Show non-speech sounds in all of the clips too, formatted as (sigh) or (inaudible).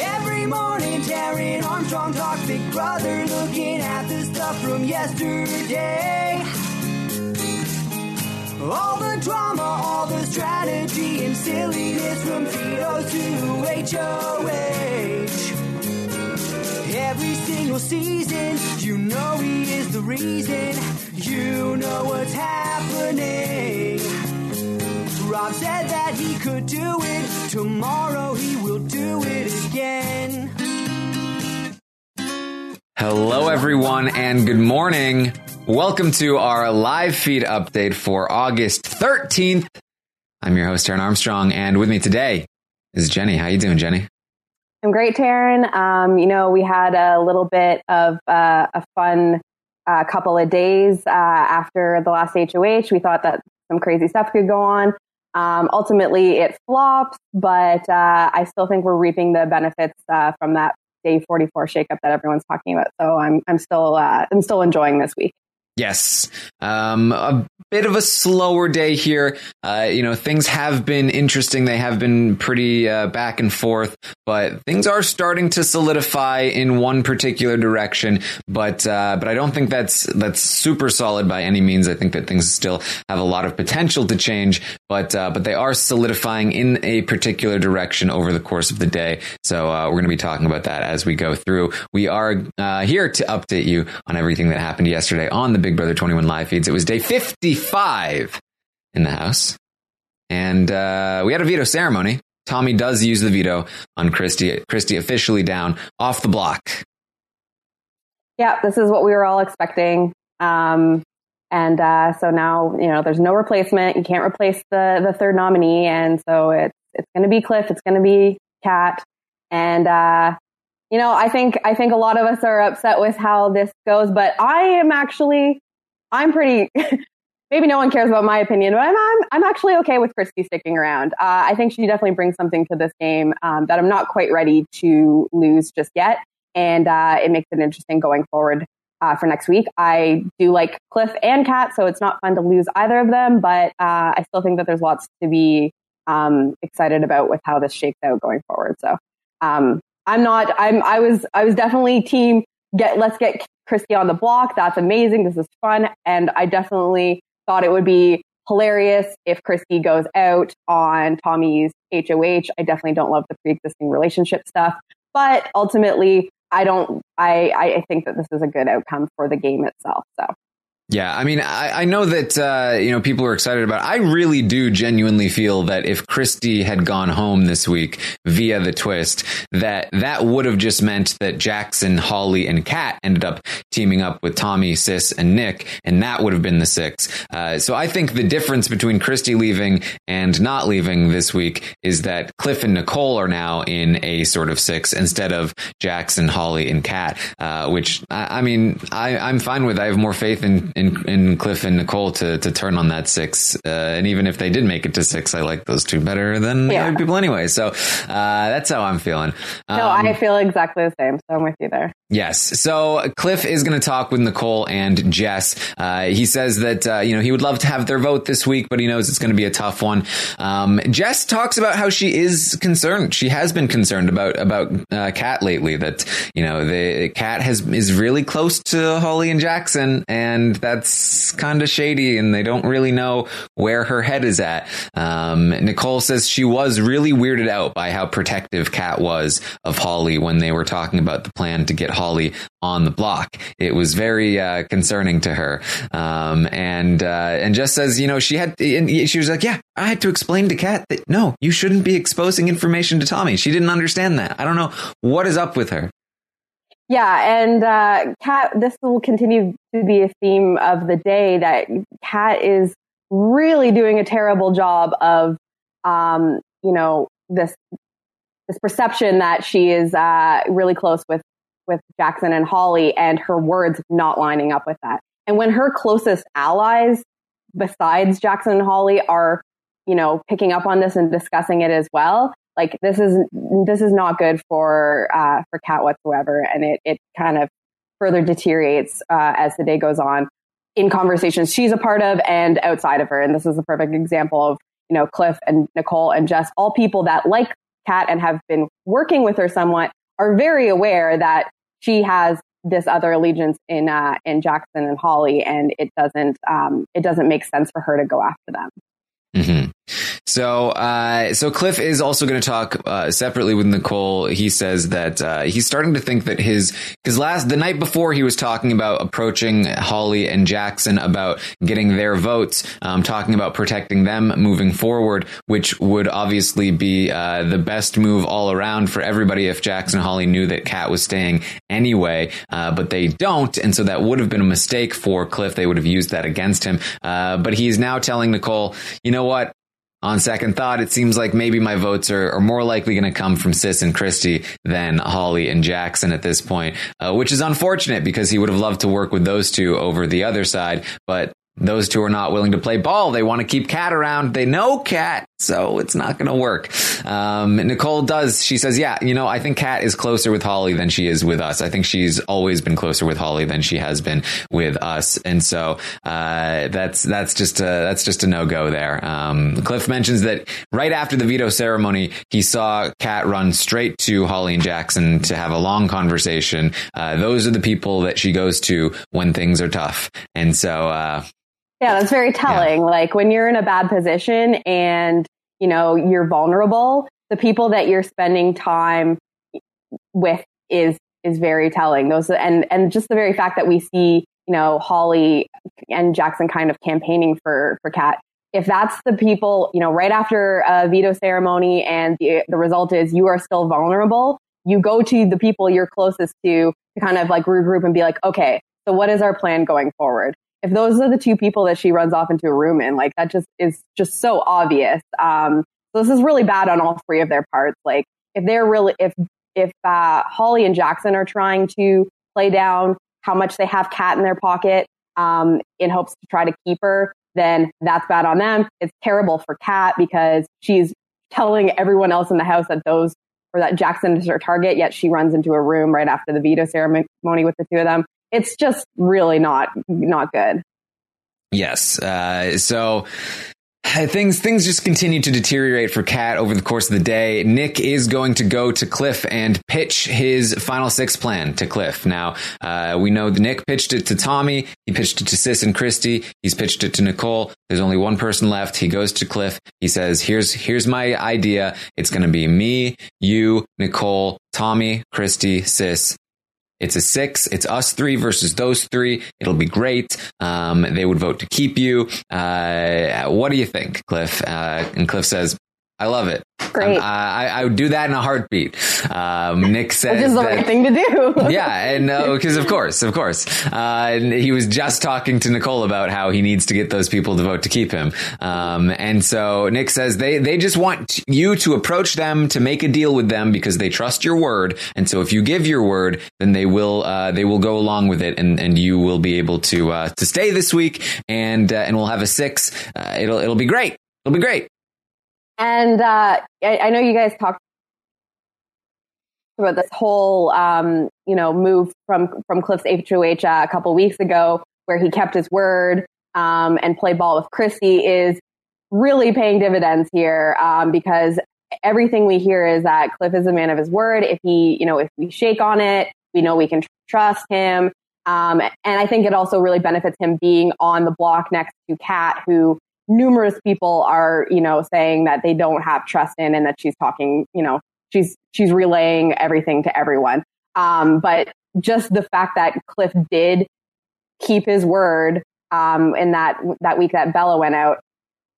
Every morning, Taryn Armstrong talks Big Brother, looking at the stuff from yesterday. All the drama, all the strategy and silliness from Tito to HOH. Every single season, you know he is the reason. You know what's happening. Rob said that he could do it. Tomorrow he will do it again. Hello, everyone, and good morning. Welcome to our live feed update for August 13th. I'm your host, Taryn Armstrong, and with me today is Jenny. How you doing, Jenny? I'm great, Taryn. Um, you know, we had a little bit of uh, a fun uh, couple of days uh, after the last HOH. We thought that some crazy stuff could go on. Um, ultimately, it flops, but uh, I still think we're reaping the benefits uh, from that day 44 shakeup that everyone's talking about. So I'm I'm still uh, I'm still enjoying this week. Yes. Um, a bit of a slower day here. Uh, you know, things have been interesting. They have been pretty uh, back and forth, but things are starting to solidify in one particular direction. But uh, but I don't think that's that's super solid by any means. I think that things still have a lot of potential to change, but uh, but they are solidifying in a particular direction over the course of the day. So uh, we're going to be talking about that as we go through. We are uh, here to update you on everything that happened yesterday on the Big Brother 21 live feeds. It was day 55 in the house. And uh, we had a veto ceremony. Tommy does use the veto on Christie. Christie officially down off the block. Yeah, this is what we were all expecting. Um, and uh, so now, you know, there's no replacement. You can't replace the the third nominee, and so it's it's going to be Cliff. It's going to be Kat. And uh, you know, I think I think a lot of us are upset with how this goes, but I am actually I'm pretty. (laughs) maybe no one cares about my opinion, but I'm I'm, I'm actually okay with Christie sticking around. Uh, I think she definitely brings something to this game um, that I'm not quite ready to lose just yet, and uh, it makes it interesting going forward uh, for next week. I do like Cliff and Kat, so it's not fun to lose either of them, but uh, I still think that there's lots to be um, excited about with how this shakes out going forward. So um, I'm not. I'm. I was. I was definitely team. Get. Let's get Christie on the block. That's amazing. This is fun, and I definitely thought it would be hilarious if Christie goes out on Tommy's HOH. I definitely don't love the pre-existing relationship stuff, but ultimately, I don't. I I think that this is a good outcome for the game itself. So. Yeah, I mean, I, I know that uh, you know people are excited about. It. I really do genuinely feel that if Christie had gone home this week via the twist, that that would have just meant that Jackson, Holly, and Kat ended up teaming up with Tommy, Sis, and Nick, and that would have been the six. Uh, so I think the difference between Christie leaving and not leaving this week is that Cliff and Nicole are now in a sort of six instead of Jackson, Holly, and Kat. Uh, which I, I mean, I, I'm fine with. I have more faith in in, in Cliff and Nicole to to turn on that six. Uh, and even if they did make it to six, I like those two better than Yeah. the other people anyway. So uh, that's how I'm feeling. No, Um, I feel exactly the same. So I'm with you there. Yes. So Cliff is going to talk with Nicole and Jess. Uh, he says that, uh, you know, he would love to have their vote this week, but he knows it's going to be a tough one. Um, Jess talks about how she is concerned. She has been concerned about, about, uh, Kat lately that, you know, the Kat has, is really close to Holly and Jackson and that's kind of shady and they don't really know where her head is at. Um, Nicole says she was really weirded out by how protective Kat was of Holly when they were talking about the plan to get Holly on the block. It was very uh, concerning to her, um, and uh, and just says, you know, she had, she was like, yeah, I had to explain to Kat that no, you shouldn't be exposing information to Tommy. She didn't understand that. I don't know what is up with her. Yeah, and uh, Kat, this will continue to be a theme of the day that Kat is really doing a terrible job of, um, you know, this this perception that she is uh, really close with with Jackson and Holly and her words not lining up with that. And when her closest allies besides Jackson and Holly are, you know, picking up on this and discussing it as well, like this is this is not good for uh, for Kat whatsoever, and it it kind of further deteriorates uh, as the day goes on in conversations she's a part of and outside of her. And this is a perfect example of you know Cliff and Nicole and Jess, all people that like Kat and have been working with her somewhat, are very aware that she has this other allegiance in uh, in Jackson and Holly, and it doesn't um, it doesn't make sense for her to go after them. Mm-hmm. So, uh, so Cliff is also going to talk uh, separately with Nicole. He says that uh, he's starting to think that his because last the night before he was talking about approaching Holly and Jackson about getting their votes, um, talking about protecting them moving forward, which would obviously be uh, the best move all around for everybody if Jackson Holly knew that Kat was staying anyway, uh, but they don't, and so that would have been a mistake for Cliff. They would have used that against him. Uh, but he's now telling Nicole, you know what? On second thought, it seems like maybe my votes are, are more likely going to come from Sis and Christie than Holly and Jackson at this point, uh, which is unfortunate because he would have loved to work with those two over the other side. But those two are not willing to play ball. They want to keep Kat around. They know Kat, so it's not going to work. Um, Nicole does. She says, "Yeah, you know, I think Kat is closer with Holly than she is with us. I think she's always been closer with Holly than she has been with us." And so uh, that's that's just a, that's just a no go there. Um, Cliff mentions that right after the veto ceremony, he saw Kat run straight to Holly and Jackson to have a long conversation. Uh, those are the people that she goes to when things are tough, and so. Uh, yeah, that's very telling. Yeah. Like when you're in a bad position and, you know, you're vulnerable, the people that you're spending time with is is very telling. Those and and just the very fact that we see, you know, Holly and Jackson kind of campaigning for for Kat. If that's the people, you know, right after a veto ceremony and the the result is you are still vulnerable, you go to the people you're closest to to kind of like regroup and be like, okay, so what is our plan going forward? If those are the two people that she runs off into a room in, like that just is just so obvious. Um, so this is really bad on all three of their parts. Like if they're really, if, if, uh, Holly and Jackson are trying to play down how much they have Kat in their pocket, um, in hopes to try to keep her, then that's bad on them. It's terrible for Kat because she's telling everyone else in the house that those or that Jackson is her target, yet she runs into a room right after the veto ceremony with the two of them it's just really not not good. Yes. Uh, so things things just continue to deteriorate for Kat over the course of the day. Nick is going to go to Cliff and pitch his final six plan to Cliff. Now uh, we know Nick pitched it to Tommy. He pitched it to Sis and Christie. He's pitched it to Nicole. There's only one person left. He goes to Cliff. He says, "Here's here's my idea. It's going to be me, you, Nicole, Tommy, Christie, Sis, it's a six. It's us three versus those three. It'll be great. Um, they would vote to keep you. Uh, what do you think, Cliff? Uh, and Cliff says, I love it. Great. Um, I, I, would do that in a heartbeat. Um, Nick said, which is the that, right thing to do. (laughs) yeah, and because uh, of course, of course, uh, he was just talking to Nicole about how he needs to get those people to vote to keep him. Um, and so Nick says they they just want you to approach them to make a deal with them because they trust your word. And so if you give your word, then they will uh, they will go along with it, and, and you will be able to uh, to stay this week, and uh, and we'll have a six. Uh, it'll it'll be great. It'll be great. And uh, I, I, know you guys talked about this whole, um, you know, move from from Cliff's HOH uh, a couple weeks ago, where he kept his word um, and played ball with Christie, is really paying dividends here um, because everything we hear is that Cliff is a man of his word. If he, you know, if we shake on it, we know we can tr- trust him. Um, and I think it also really benefits him being on the block next to Kat, who numerous people are, you know, saying that they don't have trust in and that she's talking, you know, she's, she's relaying everything to everyone. Um, but just the fact that Cliff did keep his word, um, in that, that week that Bella went out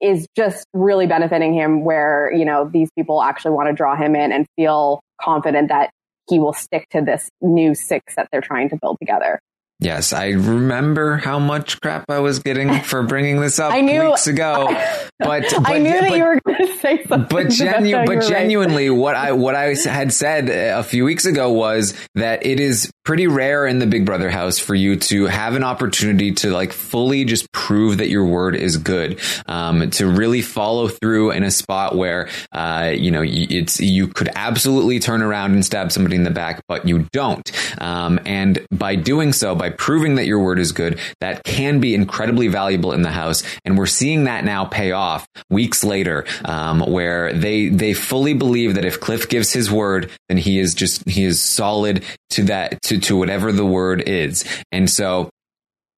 is just really benefiting him where, you know, these people actually want to draw him in and feel confident that he will stick to this new six that they're trying to build together. Yes, I remember how much crap I was getting (laughs) for bringing this up I knew- weeks ago. But, (laughs) but I knew that but- you were going (laughs) to say something. but genu- but were right. genuinely what I what I had said a few weeks ago was that it is pretty rare in the Big Brother house for you to have an opportunity to like fully just prove that your word is good um, to really follow through in a spot where uh, you know it's you could absolutely turn around and stab somebody in the back but you don't um, and by doing so by proving that your word is good that can be incredibly valuable in the house and we're seeing that now pay off weeks later um, where they they fully believe that if Cliff gives his word then he is just he is solid to that to to whatever the word is and so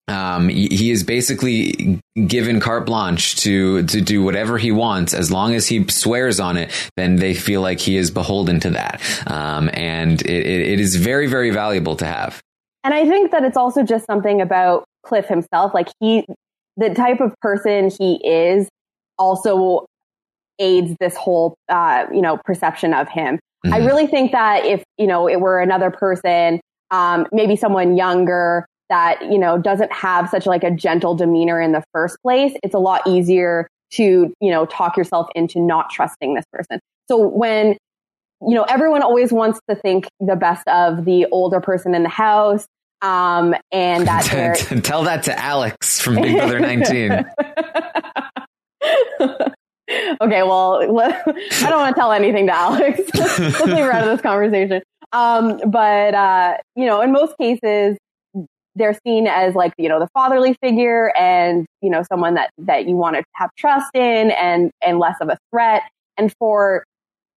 um, he is basically given carte blanche to to do whatever he wants as long as he swears on it. Then they feel like he is beholden to that, um, and it, it is very very valuable to have. And I think that it's also just something about Cliff himself. Like he, the type of person he is also aids this whole, uh, you know, perception of him. I Mhm. really think that if, you know, it were another person, um, maybe someone younger that, you know, doesn't have such like a gentle demeanor in the first place, it's a lot easier to, you know, talk yourself into not trusting this person. So when, you know, everyone always wants to think the best of the older person in the house. Um, and that (laughs) Tell that to Alex from Big Brother 19. (laughs) (laughs) (laughs) okay, well, I don't want to tell anything to Alex. (laughs) Let's leave her out of this conversation. Um, but uh, you know, in most cases, they're seen as like you know the fatherly figure and you know someone that that you want to have trust in and and less of a threat. And for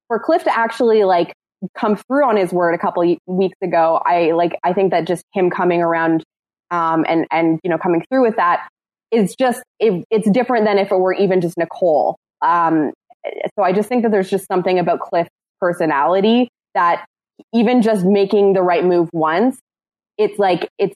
for Cliff to actually like come through on his word a couple weeks ago, I like I think that just him coming around um, and and you know coming through with that is just it, it's different than if it were even just Nicole. Um, so I just think that there's just something about Cliff's personality that even just making the right move once, it's like it's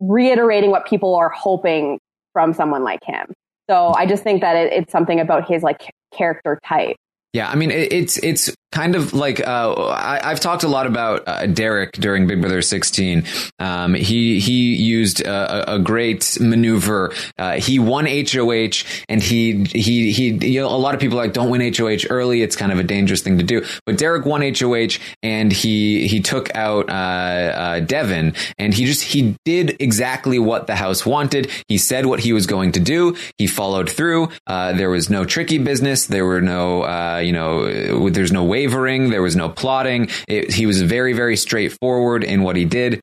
reiterating what people are hoping from someone like him. So I just think that it, it's something about his like character type. Yeah, I mean it, it's it's kind of like uh, I, I've talked a lot about uh, Derek during Big Brother 16. Um, he he used a, a great maneuver. Uh, he won HOH, and he he he. You know, a lot of people are like don't win HOH early. It's kind of a dangerous thing to do. But Derek won HOH, and he he took out uh, uh, Devin, and he just he did exactly what the house wanted. He said what he was going to do. He followed through. Uh, there was no tricky business. There were no you know there's no wavering. There was no plotting. It, he was very very straightforward in what he did.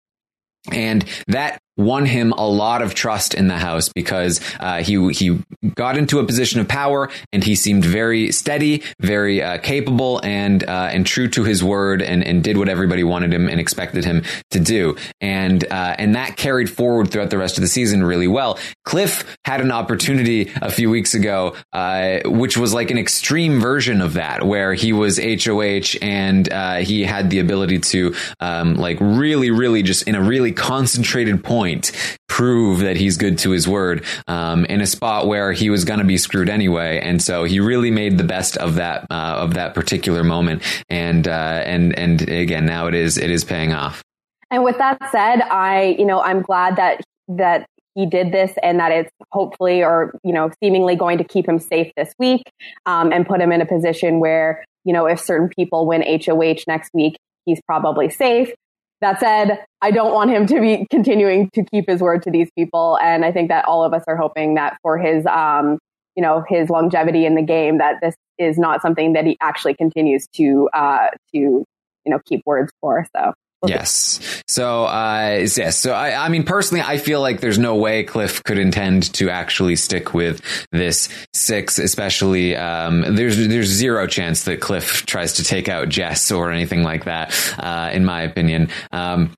And that won him a lot of trust in the house because uh, he he got into a position of power and he seemed very steady, very uh, capable, and uh, and true to his word, and and did what everybody wanted him and expected him to do, and uh, and that carried forward throughout the rest of the season really well. Cliff had an opportunity a few weeks ago, uh, which was like an extreme version of that, where he was HOH and uh, he had the ability to um, like really, really just in a really concentrated point prove that he's good to his word um, in a spot where he was going to be screwed anyway, and so he really made the best of that uh, of that particular moment, and uh, and and again now it is it is paying off. And with that said, I, you know, I'm glad that that he did this and that it's hopefully or you know seemingly going to keep him safe this week um, and put him in a position where you know if certain people win HOH next week, he's probably safe. That said, I don't want him to be continuing to keep his word to these people, and I think that all of us are hoping that for his, um, you know, his longevity in the game, that this is not something that he actually continues to uh, to you know, keep words for. So. Yes. So, uh, yes. So, I, I mean, personally, I feel like there's no way Cliff could intend to actually stick with this six, especially, um, there's, there's zero chance that Cliff tries to take out Jess or anything like that, uh, in my opinion. Um,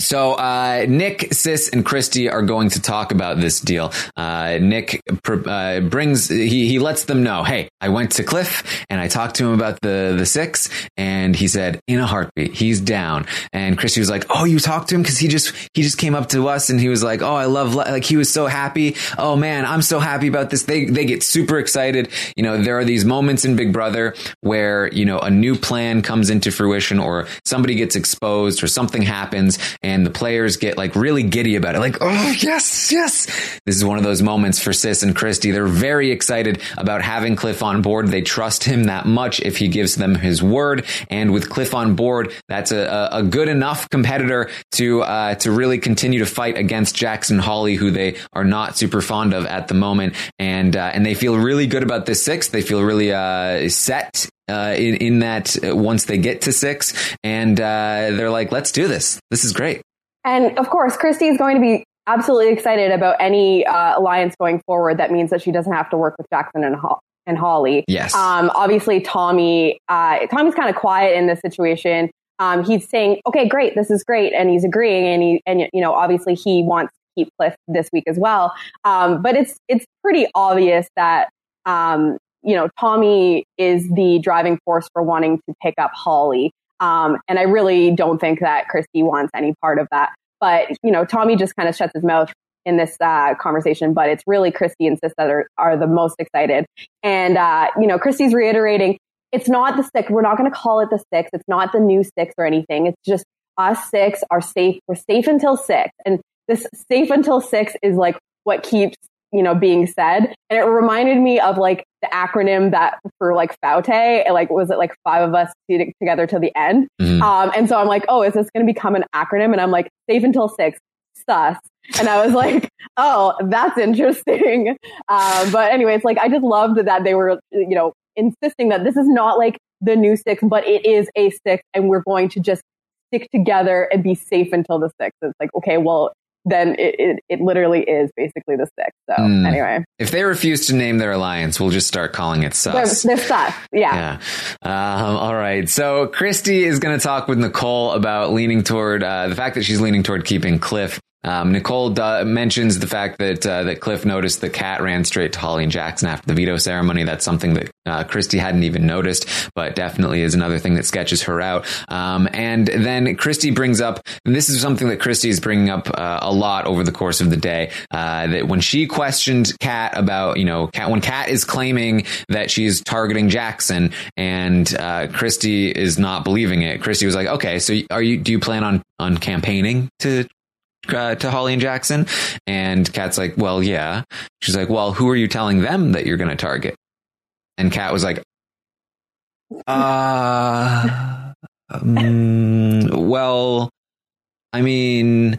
so uh, Nick, Sis, and Christie are going to talk about this deal. Uh, Nick pr- uh, brings he he lets them know, hey, I went to Cliff and I talked to him about the the six, and he said in a heartbeat he's down. And Christie was like, oh, you talked to him because he just he just came up to us and he was like, oh, I love li-" like he was so happy. Oh man, I'm so happy about this. They they get super excited. You know, there are these moments in Big Brother where you know a new plan comes into fruition or somebody gets exposed or something happens and the players get like really giddy about it. Like, oh, yes, yes. This is one of those moments for Sis and Christie. They're very excited about having Cliff on board. They trust him that much if he gives them his word. And with Cliff on board, that's a, a, a good enough competitor to, uh, to really continue to fight against Jackson Holly, who they are not super fond of at the moment. And, uh, and they feel really good about this six. They feel really, uh, set uh, in in that uh, once they get to six, and uh, they're like, "Let's do this. This is great." And of course, Christie is going to be absolutely excited about any uh, alliance going forward. That means that she doesn't have to work with Jackson and, Ho- and Holly. Yes. Um, obviously, Tommy. Uh, Tommy's kind of quiet in this situation. Um, he's saying, "Okay, great, this is great," and he's agreeing. And he, and you know, obviously, he wants to keep Cliff this week as well. Um, but it's it's pretty obvious that um, you know Tommy is the driving force for wanting to pick up Holly. Um, and I really don't think that Christie wants any part of that. But, you know, Tommy just kind of shuts his mouth in this uh, conversation, but it's really Christie and Sis that are, are the most excited. And, uh, you know, Christie's reiterating, it's not the six. We're not going to call it the six. It's not the new six or anything. It's just us six are safe. We're safe until six. And this safe until six is like what keeps, you know, being said. And it reminded me of like the acronym that for like Faute, like was it like five of us to, together till the end? Mhm. Um, and so I'm like, oh, is this going to become an acronym? And I'm like, safe until six, sus. And I was (laughs) like, oh, that's interesting. (laughs) Um, but anyways, like I just loved that they were, you know, insisting that this is not like the new six, but it is a six, and we're going to just stick together and be safe until the six. It's like, okay, well, then it, it, it literally is basically the six. So Mm. anyway, If they refuse to name their alliance, we'll just start calling it they're, they're sus. Yeah. Yeah. Um, all right. So Christie is going to talk with Nicole about leaning toward uh, the fact that she's leaning toward keeping Cliff. Um, Nicole mentions the fact that uh, that Cliff noticed the Kat ran straight to Holly and Jackson after the veto ceremony. That's something that uh, Christie hadn't even noticed, but definitely is another thing that sketches her out. Um, and then Christie brings up, and this is something that Christie is bringing up uh, a lot over the course of the day, uh, that when she questioned Kat about, you know, when Kat is claiming that she's targeting Jackson and uh, Christie is not believing it, Christie was like, okay, so are you, do you plan on, on campaigning to uh, to Holly and Jackson? And Kat's like, well, yeah. She's like, well, who are you telling them that you're going to target? And Kat was like, uh, um, well, I mean,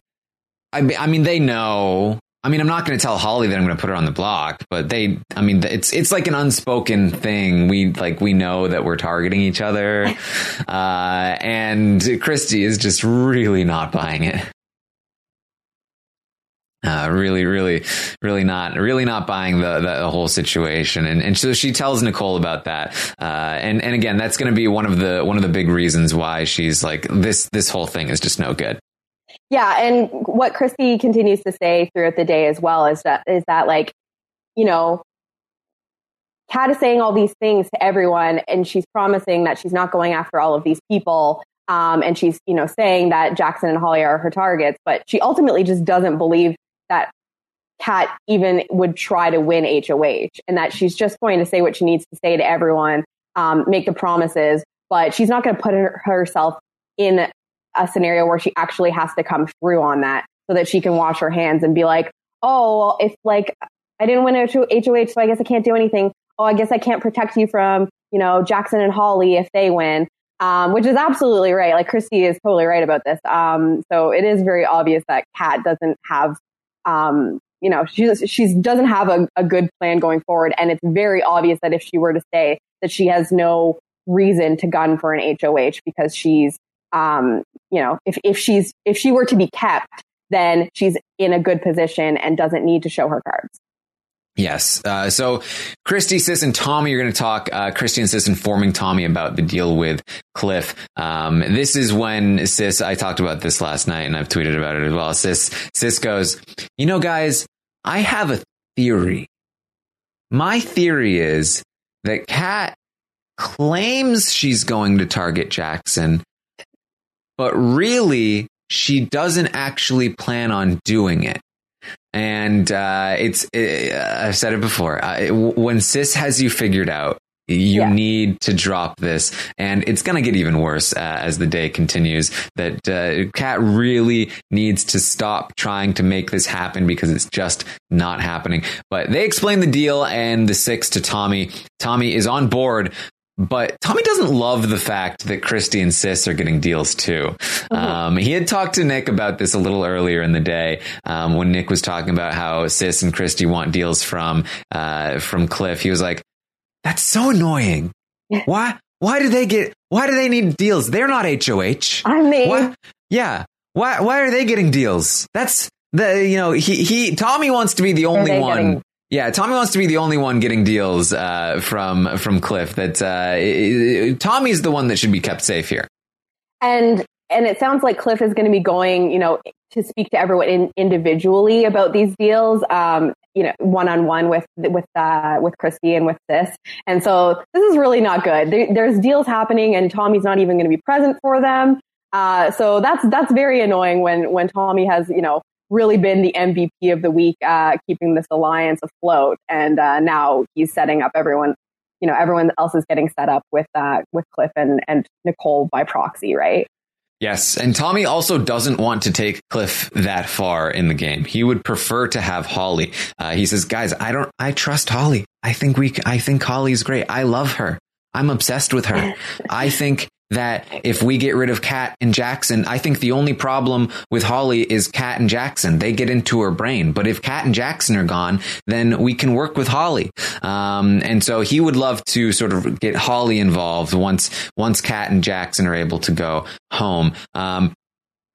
I, I mean, they know. I mean, I'm not going to tell Holly that I'm going to put her on the block, but they, I mean, it's, it's like an unspoken thing. We, like, we know that we're targeting each other. (laughs) Uh, and Christie is just really not buying it. Uh, really, really, really not, really not buying the, the, whole situation. And, and so she tells Nicole about that. Uh, and, and again, that's going to be one of the, one of the big reasons why she's like, this, this whole thing is just no good. Yeah, and what Christie continues to say throughout the day as well is that is that like, you know, Kat is saying all these things to everyone, and she's promising that she's not going after all of these people. Um, and she's, you know, saying that Jackson and Holly are her targets, but she ultimately just doesn't believe that Kat even would try to win HOH, and that she's just going to say what she needs to say to everyone, um, make the promises, but she's not going to put her, herself in a scenario where she actually has to come through on that so that she can wash her hands and be like, oh, if like I didn't win HOH, so I guess I can't do anything. Oh, I guess I can't protect you from, you know, Jackson and Holly if they win. Um, which is absolutely right. Like Christie is totally right about this. Um, so it is very obvious that Kat doesn't have, um, you know, she she doesn't have a, a good plan going forward, and it's very obvious that if she were to say that she has no reason to gun for an HOH because she's, um, you know, if, if she's, if she were to be kept, then she's in a good position and doesn't need to show her cards. Yes. Uh, so Christie, Sis, and Tommy are going to talk. Uh, Christie and Sis informing Tommy about the deal with Cliff. Um, this is when Sis, I talked about this last night and I've tweeted about it as well. Sis, Sis goes, you know, guys, I have a theory. My theory is that Kat claims she's going to target Jackson, but really she doesn't actually plan on doing it. And uh, it's it, I've said it before. Uh, when Sis has you figured out, you yeah. need to drop this, and it's going to get even worse uh, as the day continues. That uh, Kat really needs to stop trying to make this happen because it's just not happening. But they explain the deal and the six to Tommy. Tommy is on board, but Tommy doesn't love the fact that Christie and Sis are getting deals too. Mm-hmm. Um, he had talked to Nick about this a little earlier in the day um, when Nick was talking about how Sis and Christie want deals from uh, from Cliff. He was like, "That's so annoying. Why? Why do they get? Why do they need deals? They're not HOH. I mean, why, yeah. Why? Why are they getting deals? That's the you know he he Tommy wants to be the only one." Getting- yeah, Tommy wants to be the only one getting deals uh, from from Cliff. That uh, Tommy's the one that should be kept safe here. And and it sounds like Cliff is going to be going, you know, to speak to everyone in, individually about these deals. Um, you know, one on one with with uh, with Christie and with this. And so this is really not good. There, there's deals happening, and Tommy's not even going to be present for them. Uh, so that's that's very annoying when when Tommy has you know really been the MVP of the week, uh, keeping this alliance afloat. And uh, now he's setting up everyone. You know, everyone else is getting set up with uh, with Cliff and and Nicole by proxy, right? Yes, and Tommy also doesn't want to take Cliff that far in the game. He would prefer to have Holly. Uh, he says, "Guys, I don't. I trust Holly. I think we. I think Holly's great. I love her. I'm obsessed with her. (laughs) I think that if we get rid of Kat and Jackson, I think the only problem with Holly is Kat and Jackson. They get into her brain. But if Kat and Jackson are gone, then we can work with Holly. Um, and so he would love to sort of get Holly involved once once Kat and Jackson are able to go home. Um,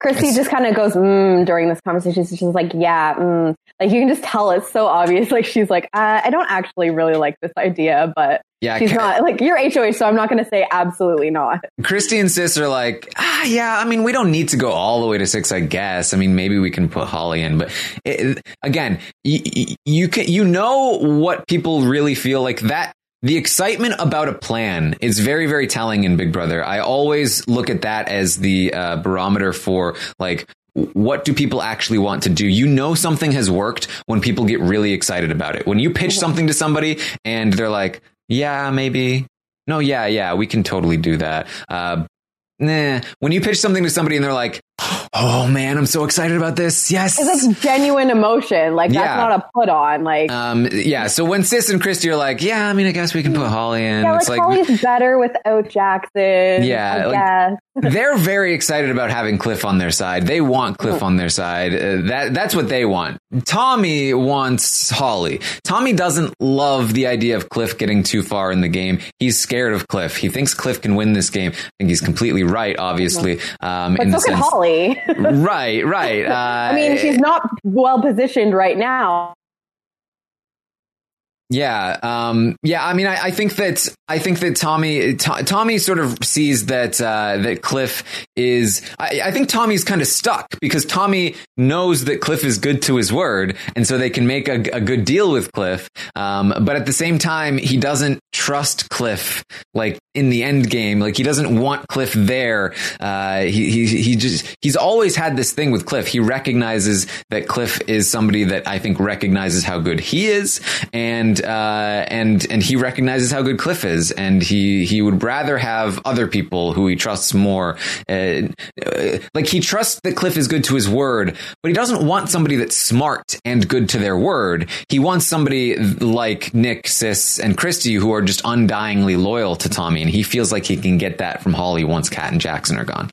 Christie just kind of goes mm, during this conversation. She's like, yeah, mm. like you can just tell it's so obvious. (laughs) Like she's like, uh, I don't actually really like this idea, but yeah, she's not like you're HOH, so I'm not going to say absolutely not. Christie and Sis are like, ah, yeah. I mean, we don't need to go all the way to six, I guess. I mean, maybe we can put Holly in, but it, again, you, you can you know what people really feel like that the excitement about a plan is very, very telling in Big Brother. I always look at that as the uh, barometer for like what do people actually want to do? You know something has worked when people get really excited about it. When you pitch something to somebody and they're like, yeah, maybe. No, yeah, yeah, we can totally do that. Uh, nah. When you pitch something to somebody and they're like, oh man, I'm so excited about this. Yes. It's like genuine emotion. Like that's yeah. not a put on. Like, um, yeah. So when Sis and Christie are like, yeah, I mean, I guess we can put Holly in. Yeah, like, it's like Holly's better without Jackson. Yeah. Like, (laughs) they're very excited about having Cliff on their side. They want Cliff on their side. Uh, that, that's what they want. Tommy wants Holly. Tommy doesn't love the idea of Cliff getting too far in the game. He's scared of Cliff. He thinks Cliff can win this game. I think he's completely right, obviously. Um, but in so the sense, Holly. (laughs) right, right. Uh, I mean, she's not well positioned right now. Yeah, um, yeah. I mean, I, I, think that I think that Tommy Tommy sort of sees that uh, that Cliff is. I, I think Tommy's kind of stuck because Tommy knows that Cliff is good to his word, and so they can make a, a good deal with Cliff. Um, but at the same time, he doesn't trust Cliff like in the end game. Like he doesn't want Cliff there. Uh, he, he, he just, he's always had this thing with Cliff. He recognizes that Cliff is somebody that I think recognizes how good he is. And, uh, and, and he recognizes how good Cliff is. And he, he would rather have other people who he trusts more. Uh, like he trusts that Cliff is good to his word, but he doesn't want somebody that's smart and good to their word. He wants somebody like Nick, Sis, and Christie who are just undyingly loyal to Tommy and he feels like he can get that from Holly once Kat and Jackson are gone.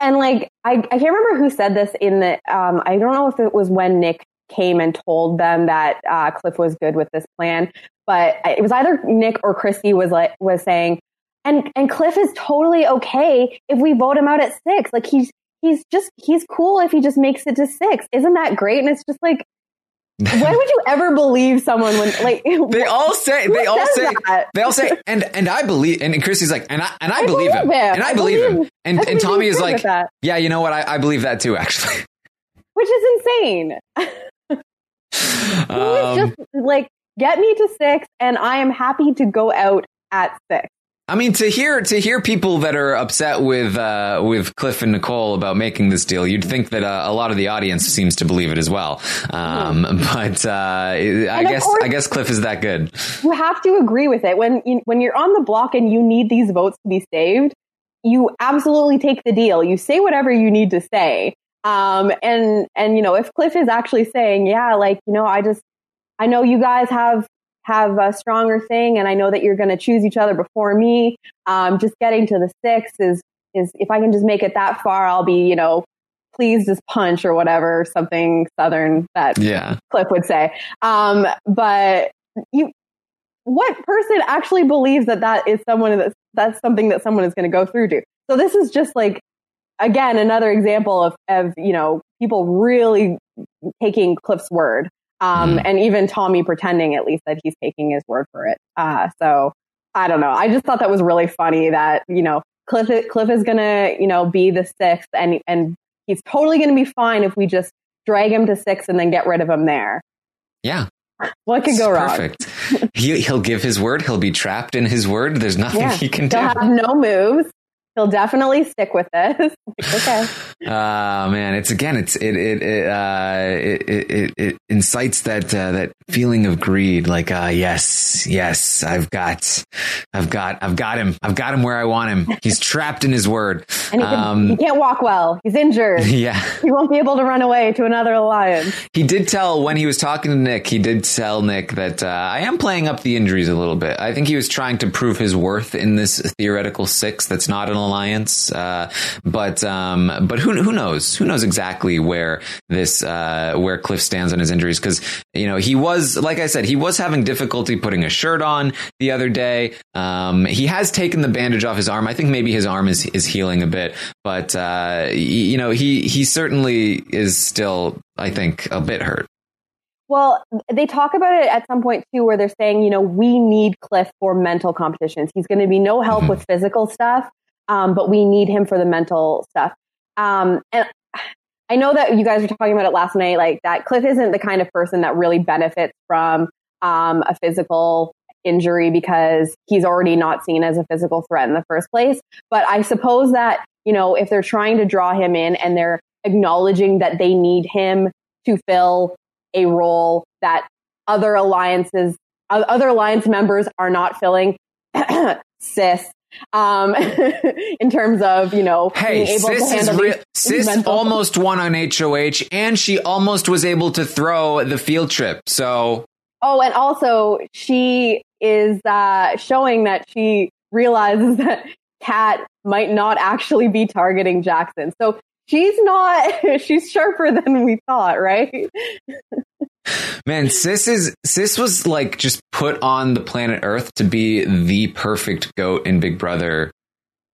And like, I, I can't remember who said this in the, um, I don't know if it was when Nick came and told them that uh, Cliff was good with this plan, but it was either Nick or Christie was like, was saying, and and Cliff is totally okay if we vote him out at six. Like he's he's just he's cool if he just makes it to six. Isn't that great? And it's just like (laughs) why would you ever believe someone when like They (laughs) all say they all say that? they all say and and I believe and Chrissy's like and I and I, I believe him. believe him. and I, I believe, him and and Tommy is like yeah you know what I, I believe that too actually which is insane. (laughs) Who is um, just like get me to six and I am happy to go out at six. I mean to hear to hear people that are upset with uh, with Cliff and Nicole about making this deal, you'd think that uh, a lot of the audience seems to believe it as well. Um, But uh, I guess I guess Cliff is that good. You have to agree with it when you, when you're on the block and you need these votes to be saved. You absolutely take the deal. You say whatever you need to say. Um, and and you know if Cliff is actually saying, yeah, like you know, I just I know you guys have have a stronger thing, and I know that you're going to choose each other before me. Um, just getting to the six is is if I can just make it that far, I'll be you know pleased as punch or whatever something southern that Yeah. Cliff would say. Um, but you, what person actually believes that that is someone that's that's something that someone is going to go through to? So this is just like again another example of of you know people really taking Cliff's word. Um, Mhm. and even Tommy pretending at least that he's taking his word for it. Uh, so I don't know. I just thought that was really funny that, you know, Cliff, Cliff is going to, you know, be the sixth and, and he's totally going to be fine if we just drag him to six and then get rid of him there. Yeah. What could go It's wrong? Perfect. he he'll give his word. He'll be trapped in his word. There's nothing Yeah. he can do. He'll have no moves. He'll definitely stick with this. (laughs) okay. Uh (laughs) man, it's again, it's it it it uh, it, it, it, it incites that uh, that feeling of greed. Like, uh, yes, yes, I've got, I've got, I've got him. I've got him where I want him. He's (laughs) trapped in his word. And he, can, Um, he can't walk well. He's injured. yeah, he won't be able to run away to another alliance. he did tell when he was talking to Nick. He did tell Nick that uh, I am playing up the injuries a little bit. I think he was trying to prove his worth in this theoretical six that's not an alliance. Uh, but um, but who who knows? Who knows exactly where this uh, where Cliff stands on his injuries? Because you know he was like I said, he was having difficulty putting a shirt on the other day. Um, he has taken the bandage off his arm. I think maybe his arm is is healing a bit, but uh, you know he he certainly is still I think a bit hurt. Well, they talk about it at some point too, where they're saying, you know, we need Cliff for mental competitions. He's going to be no help Mhm. with physical stuff, um, but we need him for the mental stuff. Um, and I know that you guys were talking about it last night, like that Cliff isn't the kind of person that really benefits from um, a physical injury because he's already not seen as a physical threat in the first place. But I suppose that, you know, if they're trying to draw him in and they're acknowledging that they need him to fill a role that other alliances, other alliance members are not filling, (clears throat) sis, um, (laughs) in terms of, you know, Hey, being able to Sis is handle real. these Sis mental- almost won on HOH, and she almost was able to throw the field trip. So Oh, and also she is uh, showing that she realizes (laughs) that Kat might not actually be targeting Jackson. So she's not, (laughs) she's sharper than we thought, right? Man, (laughs) sis is sis was like just put on the planet Earth to be the perfect goat in Big Brother,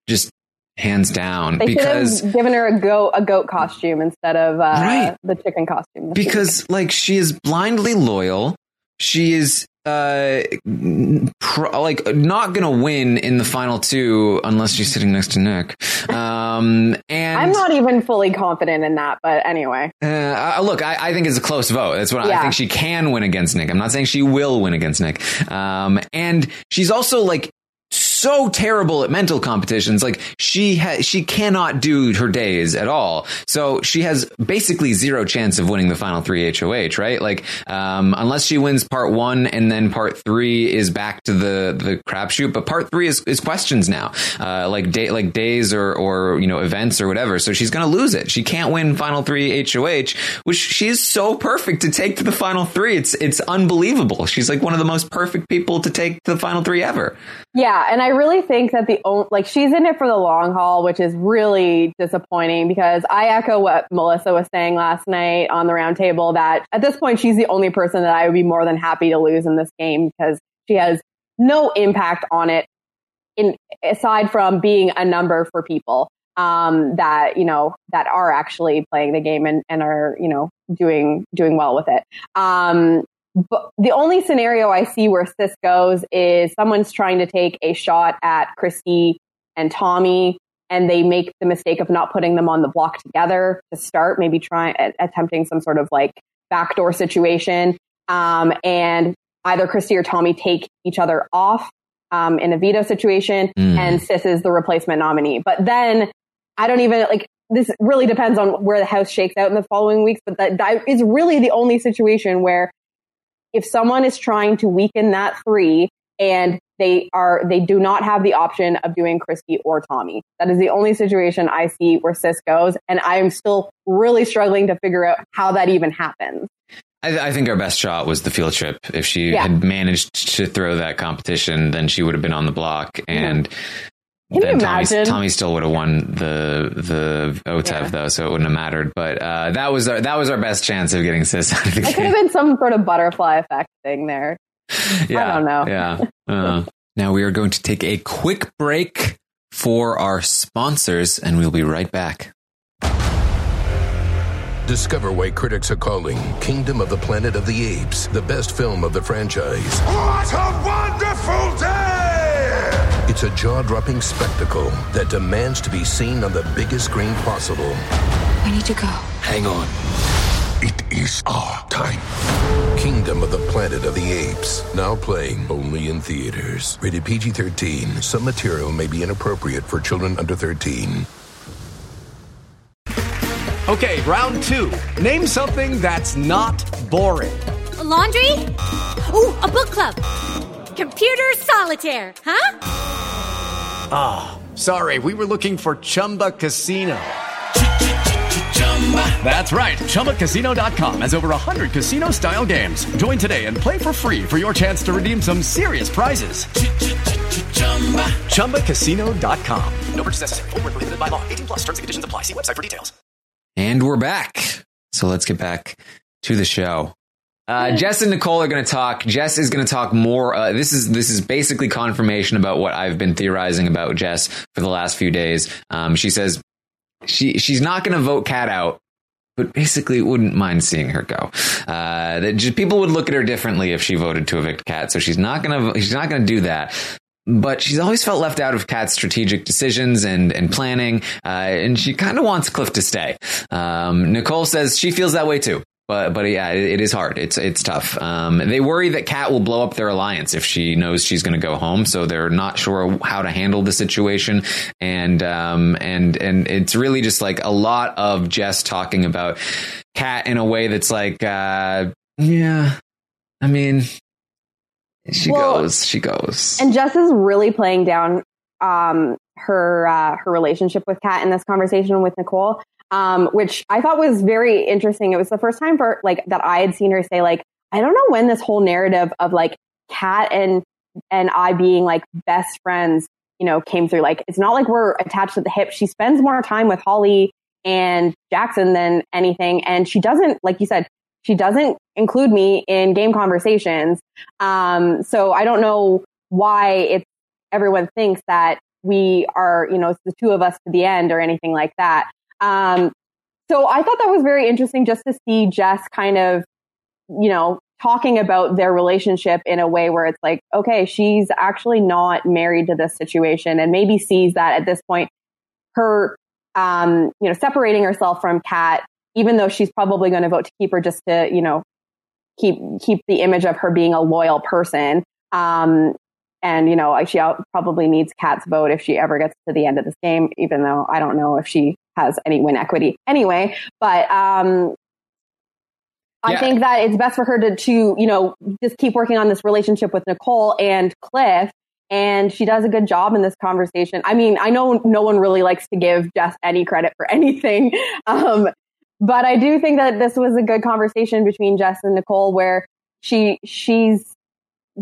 just hands down. They because should have given her a goat, a goat costume instead of uh, Right. the chicken costume. because like she is blindly loyal. She is uh pro- like not gonna win in the final two unless she's sitting next to Nick. Um, and I'm not even fully confident in that, but anyway. Uh, uh, look, I, I think it's a close vote. That's what I think. She can win against Nick. I'm not saying she will win against Nick. Um, and she's also like so terrible at mental competitions. Like she ha- she cannot do her days at all. So she has basically zero chance of winning the final three HOH. Right? Like um, unless she wins part one and then part three is back to the the crapshoot. But part three is, is questions now, uh, like day like days or or you know events or whatever. So she's gonna lose it. She can't win final three HOH, which she is so perfect to take to the final three. It's it's unbelievable. She's like one of the most perfect people to take to the final three ever. Yeah, and I really think that the on- like she's in it for the long haul, which is really disappointing because I echo what Melissa was saying last night on the roundtable that at this point she's the only person that I would be more than happy to lose in this game because she has no impact on it in aside from being a number for people um, that you know that are actually playing the game and, and are you know doing doing well with it. Um, but the only scenario I see where this goes is someone's trying to take a shot at Christie and Tommy, and they make the mistake of not putting them on the block together to start, maybe trying attempting some sort of like backdoor situation, um, and either Christie or Tommy take each other off um, in a veto situation, mm. and Sis is the replacement nominee. But then I don't even like this really depends on where the house shakes out in the following weeks, but that, that is really the only situation where if someone is trying to weaken that three and they are they do not have the option of doing Christie or Tommy. That is the only situation I see where Sis goes, and I am still really struggling to figure out how that even happens. I, I think our best shot was the field trip. If she yeah. had managed to throw that competition, then she would have been on the block, mm-hmm. and can then Tommy, Tommy, still would have won the the OTEV yeah. though, so it wouldn't have mattered. But uh, that was our that was our best chance of getting Sis out of the game. It could have been some sort of butterfly effect thing there. Yeah, I don't know. Yeah. Uh, now we are going to take a quick break for our sponsors, and we'll be right back. Discover why critics are calling Kingdom of the Planet of the Apes the best film of the franchise. What a wonderful day! It's a jaw dropping spectacle that demands to be seen on the biggest screen possible. We need to go. Hang on. It is our time. Kingdom of the Planet of the Apes. Now playing only in theaters. Rated PG 13. Some material may be inappropriate for children under 13. Okay, round two. Name something that's not boring. A laundry? Ooh, a book club. Computer solitaire, huh? Ah, oh, sorry, we were looking for Chumba Casino. That's right. ChumbaCasino.com has over 100 casino style games. Join today and play for free for your chance to redeem some serious prizes. ChumbaCasino.com. No purchase necessary. Full prohibited by law. 18 plus terms and conditions apply. See website for details. And we're back. So let's get back to the show. Uh, Jess and Nicole are going to talk. Jess is going to talk more. Uh, this is this is basically confirmation about what I've been theorizing about Jess for the last few days. Um, she says she she's not going to vote Kat out, but basically wouldn't mind seeing her go. Uh, that just, people would look at her differently if she voted to evict Kat. So she's not going to she's not going to do that but she's always felt left out of Kat's strategic decisions and, and planning, uh, and she kind of wants Cliff to stay. Um, Nicole says she feels that way too. But but yeah, it, it is hard. It's it's tough. Um, they worry that Kat will blow up their alliance if she knows she's going to go home, so they're not sure how to handle the situation. And um, and and it's really just like a lot of Jess talking about Kat in a way that's like, uh, yeah, I mean, she well, goes, she goes, and Jess is really playing down um, her uh, her relationship with Kat in this conversation with Nicole um, which I thought was very interesting. It was the first time for like that I had seen her say like, I don't know when this whole narrative of like Kat and and I being like best friends, you know, came through. Like it's not like we're attached at the hip. She spends more time with Holly and Jackson than anything, and she doesn't, like you said, she doesn't include me in game conversations. Um, so I don't know why it's everyone thinks that we are, you know, it's the two of us to the end or anything like that. Um, so I thought that was very interesting just to see Jess kind of, you know, talking about their relationship in a way where it's like, okay, she's actually not married to this situation and maybe sees that at this point, her, um, you know, separating herself from Kat, even though she's probably going to vote to keep her just to, you know, keep, keep the image of her being a loyal person. Um, and, you know, she probably needs Kat's vote if she ever gets to the end of this game, even though I don't know if she has any win equity anyway. But um, I yeah. think that it's best for her to, to, you know, just keep working on this relationship with Nicole and Cliff. And she does a good job in this conversation. I mean, I know no one really likes to give Jess any credit for (laughs) anything. Um, but I do think that this was a good conversation between Jess and Nicole where she, she's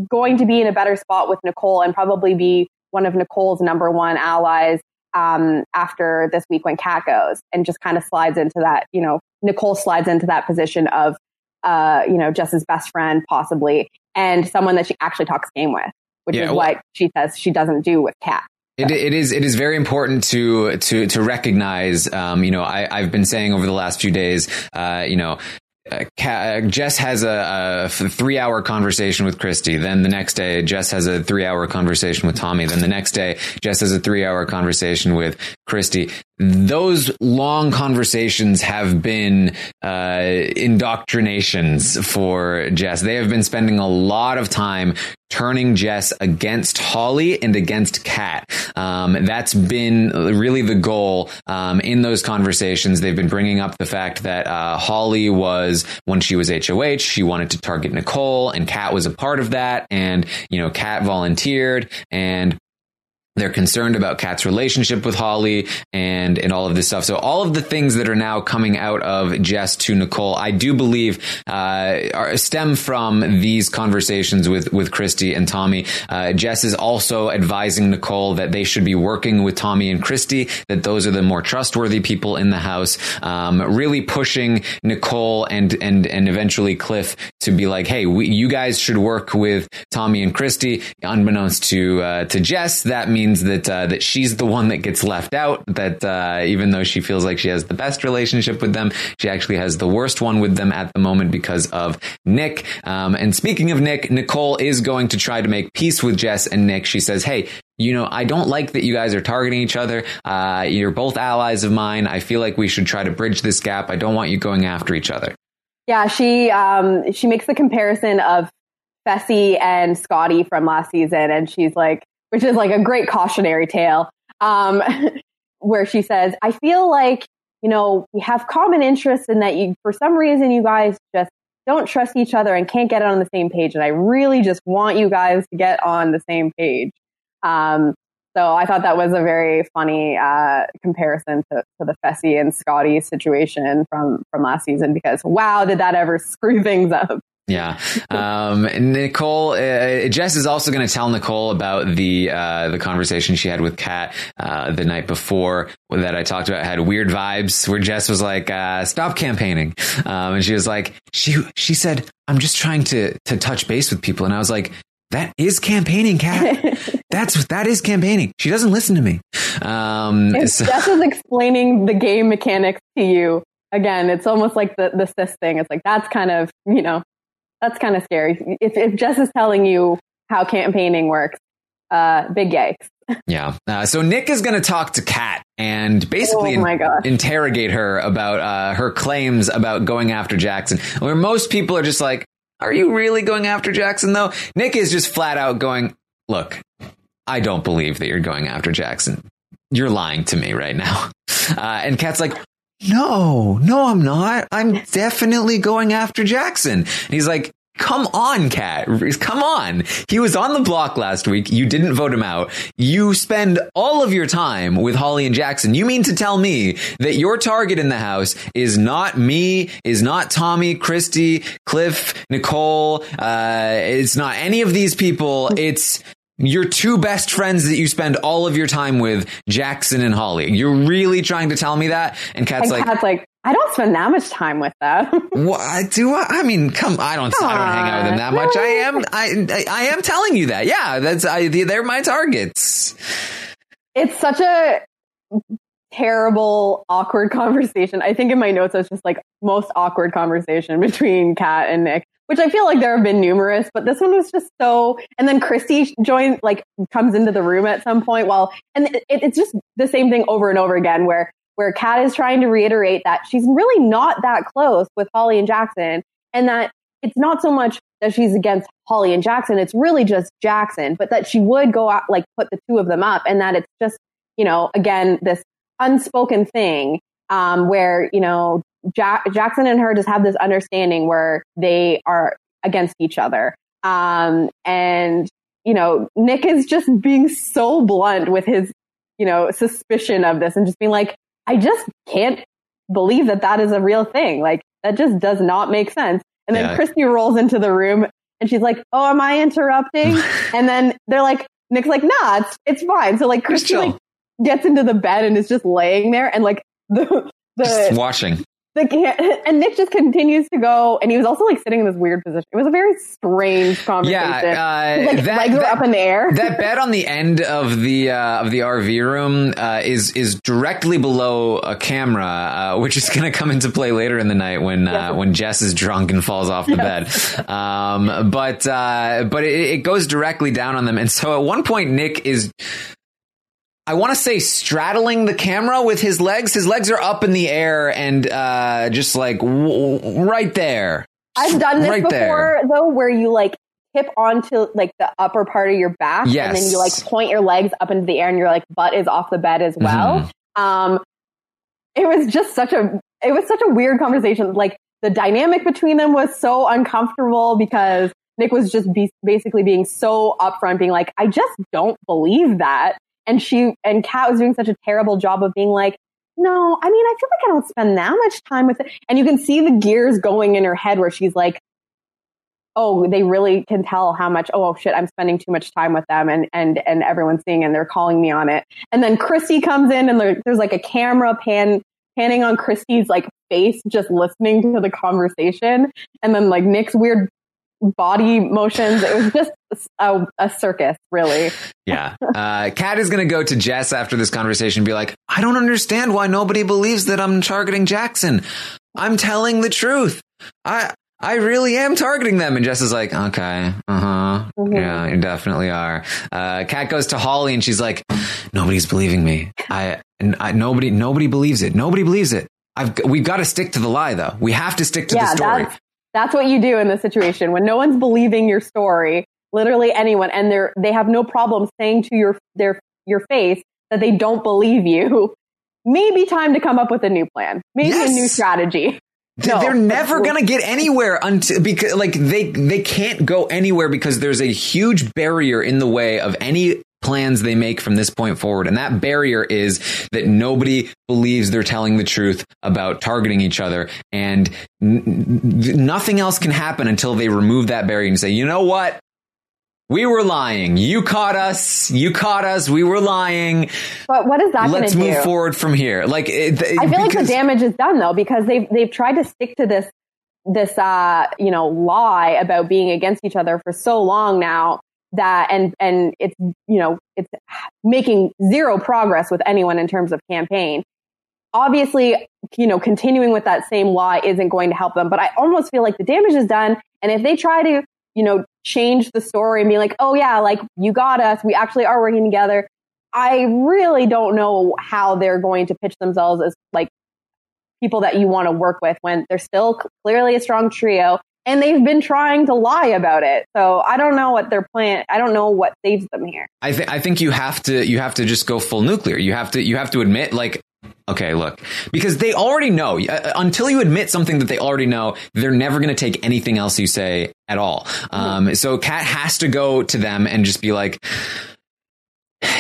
going to be in a better spot with Nicole and probably be one of Nicole's number one allies um, after this week when Kat goes and just kind of slides into that, you know, Nicole slides into that position of, uh, you know, Jess's best friend possibly and someone that she actually talks game with. which Yeah, is well- what she says she doesn't do with Kat. It, it is it is very important to to to recognize. Um, you know, I, I've been saying over the last few days. Uh, you know. Uh, uh, Jess has a, a three hour conversation with Christie. Then the next day, Jess has a three hour conversation with Tommy. Then the next day, Jess has a three hour conversation with Christie. Those long conversations have been uh, indoctrinations for Jess. They have been spending a lot of time turning Jess against Holly and against Kat. Um, that's been really the goal um, in those conversations. They've been bringing up the fact that uh, Holly was when she was HOH, she wanted to target Nicole, and Kat was a part of that. And you know, Kat volunteered and they're concerned about Kat's relationship with Holly and and all of this stuff. So all of the things that are now coming out of Jess to Nicole, I do believe uh, are, stem from these conversations with with Christie and Tommy. Uh, Jess is also advising Nicole that they should be working with Tommy and Christie. That those are the more trustworthy people in the house. Um, really pushing Nicole and and and eventually Cliff to be like, hey, we, you guys should work with Tommy and Christie. Unbeknownst to uh, to Jess, that means that uh, that she's the one that gets left out. That uh, even though she feels like she has the best relationship with them, she actually has the worst one with them at the moment because of Nick. Um, and speaking of Nick, Nicole is going to try to make peace with Jess and Nick. She says, "Hey." You know, I don't like that you guys are targeting each other. Uh, you're both allies of mine. I feel like we should try to bridge this gap. I don't want you going after each other. Yeah, she um, she makes the comparison of Fessy and Scottie from last season, and she's like, which is like a great cautionary tale, um, (laughs) where she says, "I feel like you know we have common interests in that you, for some reason, you guys just don't trust each other and can't get on the same page, and I really just want you guys to get on the same page." Um, so I thought that was a very funny uh, comparison to, to the Fessy and Scottie situation from from last season because wow, did that ever (laughs) screw things up? Yeah. Um, Nicole, uh, Jess is also going to tell Nicole about the, uh, the conversation she had with Kat, uh, the night before that I talked about had weird vibes where Jess was like, uh, stop campaigning. Um, and she was like, she, she said, I'm just trying to, to touch base with people. And I was like, that is campaigning, Kat. (laughs) That's, that is campaigning. She doesn't listen to me. Um, If so- Jess is explaining the game mechanics to you again, it's almost like the the Sis thing. It's like that's kind of you know that's kind of scary. If if Jess is telling you how campaigning works, uh, big yikes. Yeah. Uh, so Nick is going to talk to Kat and basically Oh gosh. interrogate her about uh, her claims about going after Jackson. Where most people are just like, "Are you really going after Jackson?" Though Nick is just flat out going, "Look, I don't believe that you're going after Jackson. You're lying to me right now." (laughs) Uh, and Kat's like. No, no, I'm not. I'm definitely going after Jackson. And he's like, Come on, Kat. Come on. He was on the block last week. You didn't vote him out. You spend all of your time with Holly and Jackson. You mean to tell me that your target in the house is not me, is not Tommy, Christie, Cliff, Nicole, uh, it's not any of these people. It's your two best friends that you spend all of your time with, Jackson and Holly. You're really trying to tell me that? And Kat's And like, Kat's like, I don't spend that much time with them. (laughs) what do I? I mean, come. I don't. I don't hang out with them that much. I am. I. I, I am telling you that. Yeah, that's. I, they're my targets. it's such a terrible, awkward (laughs) conversation. I think in my notes it's just like most awkward conversation (laughs) between Kat and Nick, which I feel like there have been numerous, but this one was just so. And then Christie joins, like, comes into the room at some point. While and it, it's just the same thing over and over again, where where Kat is trying to reiterate that she's really not that close with Holly and Jackson, and that it's not so much that she's against Holly and Jackson. It's really just Jackson, but that she would go out, like, put the two of them up, and that it's just you know, again, this unspoken thing um, where, you know, ja- Jackson and her just have this understanding where they are against each other. Um, and, you know, Nick is just being so blunt with his, you know, suspicion of this and just being like, I just can't believe that that is a real thing. Like, that just does not make sense. And then Yeah. Christie rolls into the room and she's like, Oh, am I interrupting? (laughs) and then they're like, Nick's like, Nah, it's, it's fine. So, like, Christie, like, gets into the bed and is just laying there and like the Just the watching. the can- and Nick just continues to go, and he was also like sitting in this weird position. It was a very strange conversation. Yeah, uh, like that- legs were that- up in the air. (laughs) that bed on the end of the uh, of the RV room uh, is is directly below a camera, uh, which is going to come into play later in the night when uh, when Jess is drunk and falls off the bed. Um, but uh, but it, it goes directly down on them, and so at one point Nick is. I want to say straddling the camera with his legs. His legs are up in the air and uh, just like w- w- right there. I've done this right before there. though, where you like tip onto like the upper part of your back, and then you like point your legs up into the air, and your like butt is off the bed as well. Mm-hmm. Um, it was just such a it was such a weird conversation. Like the dynamic between them was so uncomfortable because Nick was just be- basically being so upfront, being like, "I just don't believe that," and she and Kat was doing such a terrible job of being like. No, I mean, I feel like I don't spend that much time with it. And you can see the gears going in her head where she's like, oh, they really can tell how much, oh shit, I'm spending too much time with them and, and, and everyone's seeing and they're calling me on it. And then Christie comes in and there, there's like a camera pan, panning on Christie's like face, just listening to the conversation. And then like Nick's weird body motions. It was just a, a circus, really. Yeah. Uh, Kat is going to go to Jess after this conversation and be like, I don't understand why nobody believes that I'm targeting Jackson. I'm telling the truth. I, I really am targeting them. And Jess is like, okay, uh huh. Yeah, you definitely are. Uh, Kat goes to Holly and she's like, nobody's believing me. I, I, nobody, nobody believes it. Nobody believes it. I've, we've got to stick to the lie though. We have to stick to the story. That's, that's what you do in this situation when no one's believing your story, literally anyone, and they're they have no problem saying to your their your face that they don't believe you. Maybe time to come up with a new plan. Maybe a new strategy. No, They're never going to get anywhere until because like they they can't go anywhere because there's a huge barrier in the way of any plans they make from this point forward. And that barrier is that nobody believes they're telling the truth about targeting each other. And n- nothing else can happen until they remove that barrier and say you know what? We were lying. You caught us. You caught us. We were lying. But what is that going let's to do? move forward from here. Like it, I feel like the damage is done though because they've they've tried to stick to this this uh you know lie about being against each other for so long now that and and it's you know it's making zero progress with anyone in terms of campaign. Obviously, you know, continuing with that same lie isn't going to help them, but I almost feel like the damage is done and if they try to, you know, change the story and be like, "Oh yeah, like you got us. We actually are working together." I really don't know how they're going to pitch themselves as like people that you want to work with when they're still clearly a strong trio and they've been trying to lie about it. So I don't know what their plan. I don't know what saves them here. I think I think you have to you have to just go full nuclear. You have to you have to admit like okay, look, because they already know uh, until you admit something that they already know, they're never going to take anything else you say at all. Um, so Kat has to go to them and just be like,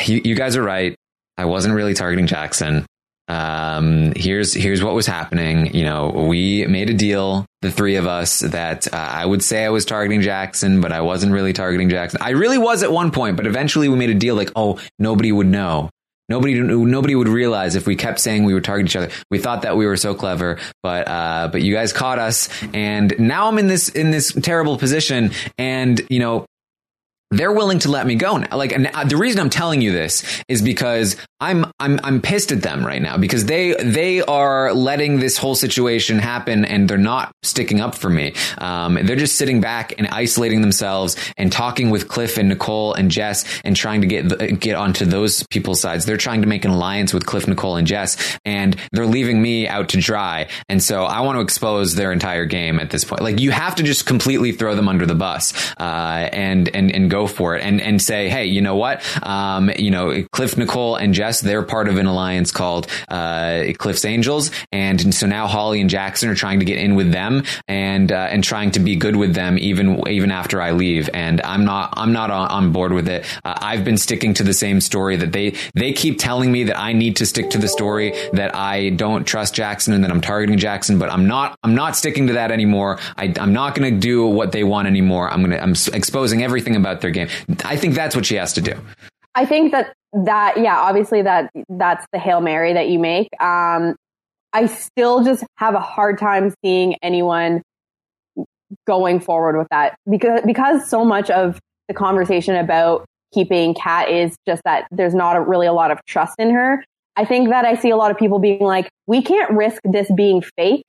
you, you guys are right. I wasn't really targeting Jackson. Um, here's here's what was happening. You know, we made a deal, the three of us, that uh, I would say I was targeting Jackson, but I wasn't really targeting Jackson. I really was at one point, but eventually we made a deal like, oh, nobody would know. Nobody, nobody would realize if we kept saying we were targeting each other. We thought that we were so clever, but, uh, but you guys caught us. And now I'm in this, in this terrible position. And, you know, they're willing to let me go now. Like, and uh, the reason I'm telling you this is because I'm, I'm, I'm pissed at them right now because they, they are letting this whole situation happen and they're not sticking up for me. Um, they're just sitting back and isolating themselves and talking with Cliff and Nicole and Jess and trying to get, the, get onto those people's sides. They're trying to make an alliance with Cliff, Nicole, and Jess, and they're leaving me out to dry. And so I want to expose their entire game at this point. Like, you have to just completely throw them under the bus, uh, and, and, and go for it and, and say, hey, you know what? Um, you know, Cliff, Nicole, and Jess, they're part of an alliance called, uh, Cliff's Angels. And so now Holly and Jackson are trying to get in with them and, uh, and trying to be good with them even, even after I leave. And I'm not, I'm not on, on board with it. Uh, I've been sticking to the same story that they, they keep telling me that I need to stick to the story that I don't trust Jackson and that I'm targeting Jackson, but I'm not, I'm not sticking to that anymore. I, I'm not going to do what they want anymore. I'm going to, I'm exposing everything about their game. I think that's what she has to do. I think that that yeah, obviously that that's the hail mary that you make. Um, I still just have a hard time seeing anyone going forward with that because because so much of the conversation about keeping Kat is just that there's not a, really a lot of trust in her. I think that I see a lot of people being like, we can't risk this being fake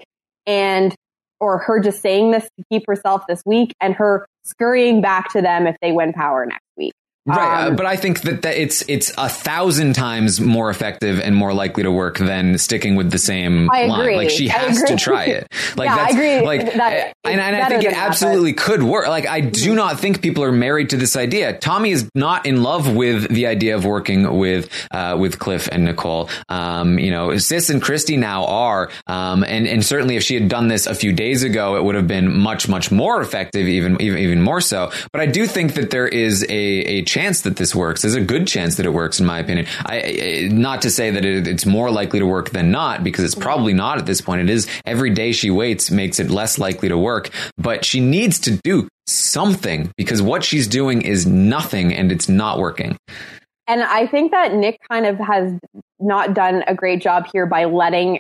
and or her just saying this to keep herself this week and her scurrying back to them if they win power next week. Right, Um, uh, but I think that, that it's it's a thousand times more effective and more likely to work than sticking with the same I line. agree. Like she has to try it. (laughs) Like Yeah, I agree like that and, and I think it than that, absolutely could work. Like I do not think people are married to this idea. Tommy is not in love with the idea of working with uh, with Cliff and Nicole. Um, you know, Sis and Christie now are, um, and and certainly if she had done this a few days ago, it would have been much much more effective, even even even more so. But I do think that there is a a chance that this works. There's a good chance that it works, in my opinion. I, not to say that it, it's more likely to work than not, because it's probably mm-hmm. not at this point. It is every day she waits makes it less likely to work, but she needs to do something because what she's doing is nothing and it's not working. And I think that Nick kind of has not done a great job here by letting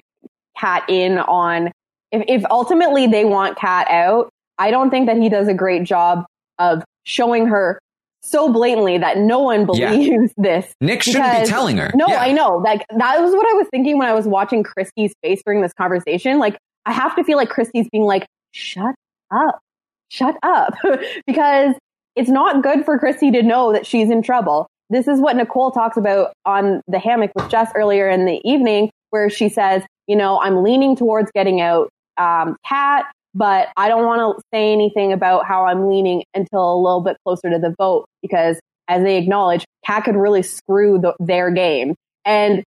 Kat in on if, if ultimately they want Kat out, I don't think that he does a great job of showing her so blatantly that no one Yeah. believes (laughs) this. Nick shouldn't be telling her. No, Yeah. I know. Like that was what I was thinking when I was watching Christie's face during this conversation. Like I have to feel like Christie's being like, shut up, shut up. (laughs) because it's not good for Christie to know that she's in trouble. This is what Nicole talks about on the hammock with Jess earlier in the evening, where she says, you know, I'm leaning towards getting out um, Kat, but I don't want to say anything about how I'm leaning until a little bit closer to the vote because, as they acknowledge, Kat could really screw the, their game. And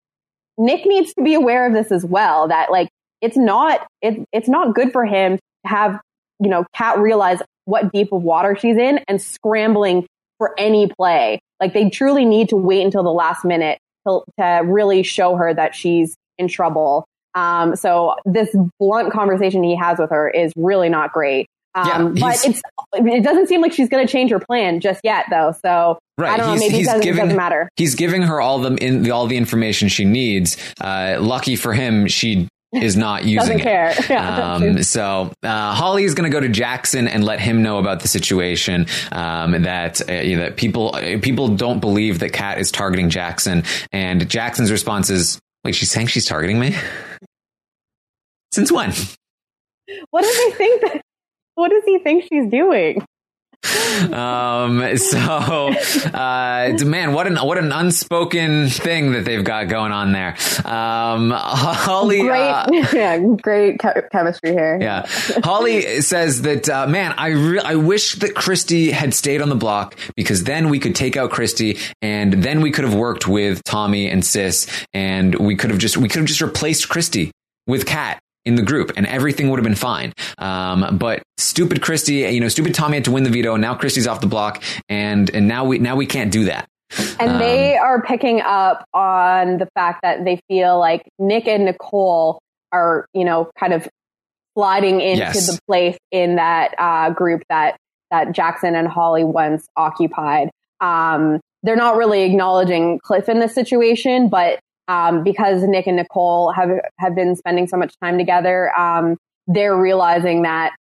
Nick needs to be aware of this as well. That like it's not it, it's not good for him to have you know Kat realize what deep of water she's in and scrambling for any play. Like they truly need to wait until the last minute to, to really show her that she's in trouble. Um, so this blunt conversation he has with her is really not great. Um, Yeah, but it's it doesn't seem like she's going to change her plan just yet, though. So Right. I don't know. he's, Maybe it he's doesn't, giving, doesn't matter. He's giving her all the in all the information she needs. Uh, lucky for him, she is not (laughs) using Doesn't care. it. (laughs) Yeah. Um, so uh, Holly is going to go to Jackson and let him know about the situation. Um, that uh, you know, that people uh, people don't believe that Kat is targeting Jackson, and Jackson's response is, "Wait, she's saying she's targeting me? (laughs) Since when?" What does he think? That, what does he think she's doing? um so uh man what an what an unspoken thing that they've got going on there um holly Great, uh, (laughs) yeah, great che- chemistry here. yeah holly says that uh, man i re- i wish that christie had stayed on the block because then we could take out christie and then we could have worked with tommy and sis and we could have just we could have just replaced christie with kat in the group and everything would have been fine. Um, but stupid Christie, you know, stupid Tommy had to win the veto. And now Christie's off the block and, and now we, now we can't do that. And Um, they are picking up on the fact that they feel like Nick and Nicole are, you know, kind of sliding into Yes. the place in that uh, group that that Jackson and Holly once occupied. Um, they're not really acknowledging Cliff in this situation, but um, because Nick and Nicole have have been spending so much time together, um, they're realizing that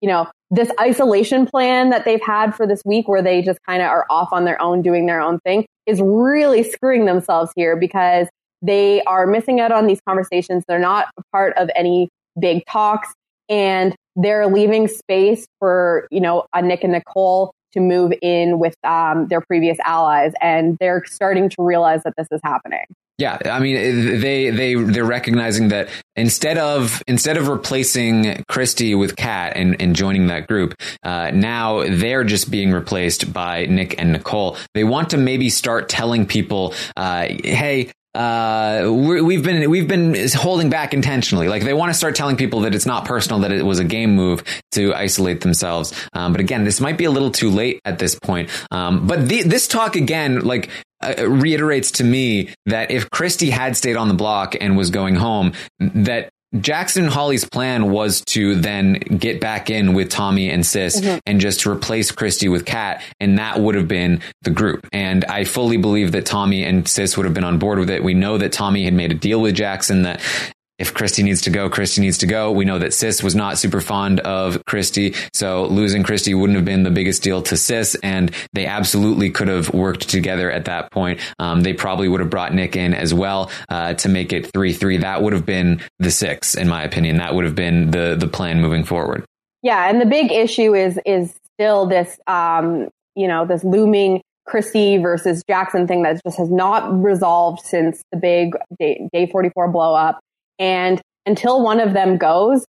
you know this isolation plan that they've had for this week, where they just kind of are off on their own, doing their own thing, is really screwing themselves here because they are missing out on these conversations. They're not a part of any big talks, and they're leaving space for you know a Nick and Nicole to move in with um, their previous allies, and they're starting to realize that this is happening. Yeah, I mean they they they're recognizing that instead of instead of replacing Christie with Kat and, and joining that group, uh, now they're just being replaced by Nick and Nicole. They want to maybe start telling people, uh, "Hey, uh, we're, we've been we've been holding back intentionally. Like they want to start telling people that it's not personal, that it was a game move to isolate themselves. Um, but again, this might be a little too late at this point. Um, but the, this talk again, like uh, reiterates to me that if Christie had stayed on the block and was going home, that Jackson Holly's plan was to then get back in with Tommy and Sis Mhm. and just replace Christie with Kat, and that would have been the group. And I fully believe that Tommy and Sis would have been on board with it. We know that Tommy had made a deal with Jackson that if Christie needs to go, Christie needs to go. We know that Sis was not super fond of Christie, so losing Christie wouldn't have been the biggest deal to Sis, and they absolutely could have worked together at that point. Um, they probably would have brought Nick in as well uh, to make it three three. That would have been the six, in my opinion. That would have been the the plan moving forward. Yeah, and the big issue is is still this, um, you know, this looming Christie versus Jackson thing that just has not resolved since the big day, day 44 blow up. And until one of them goes,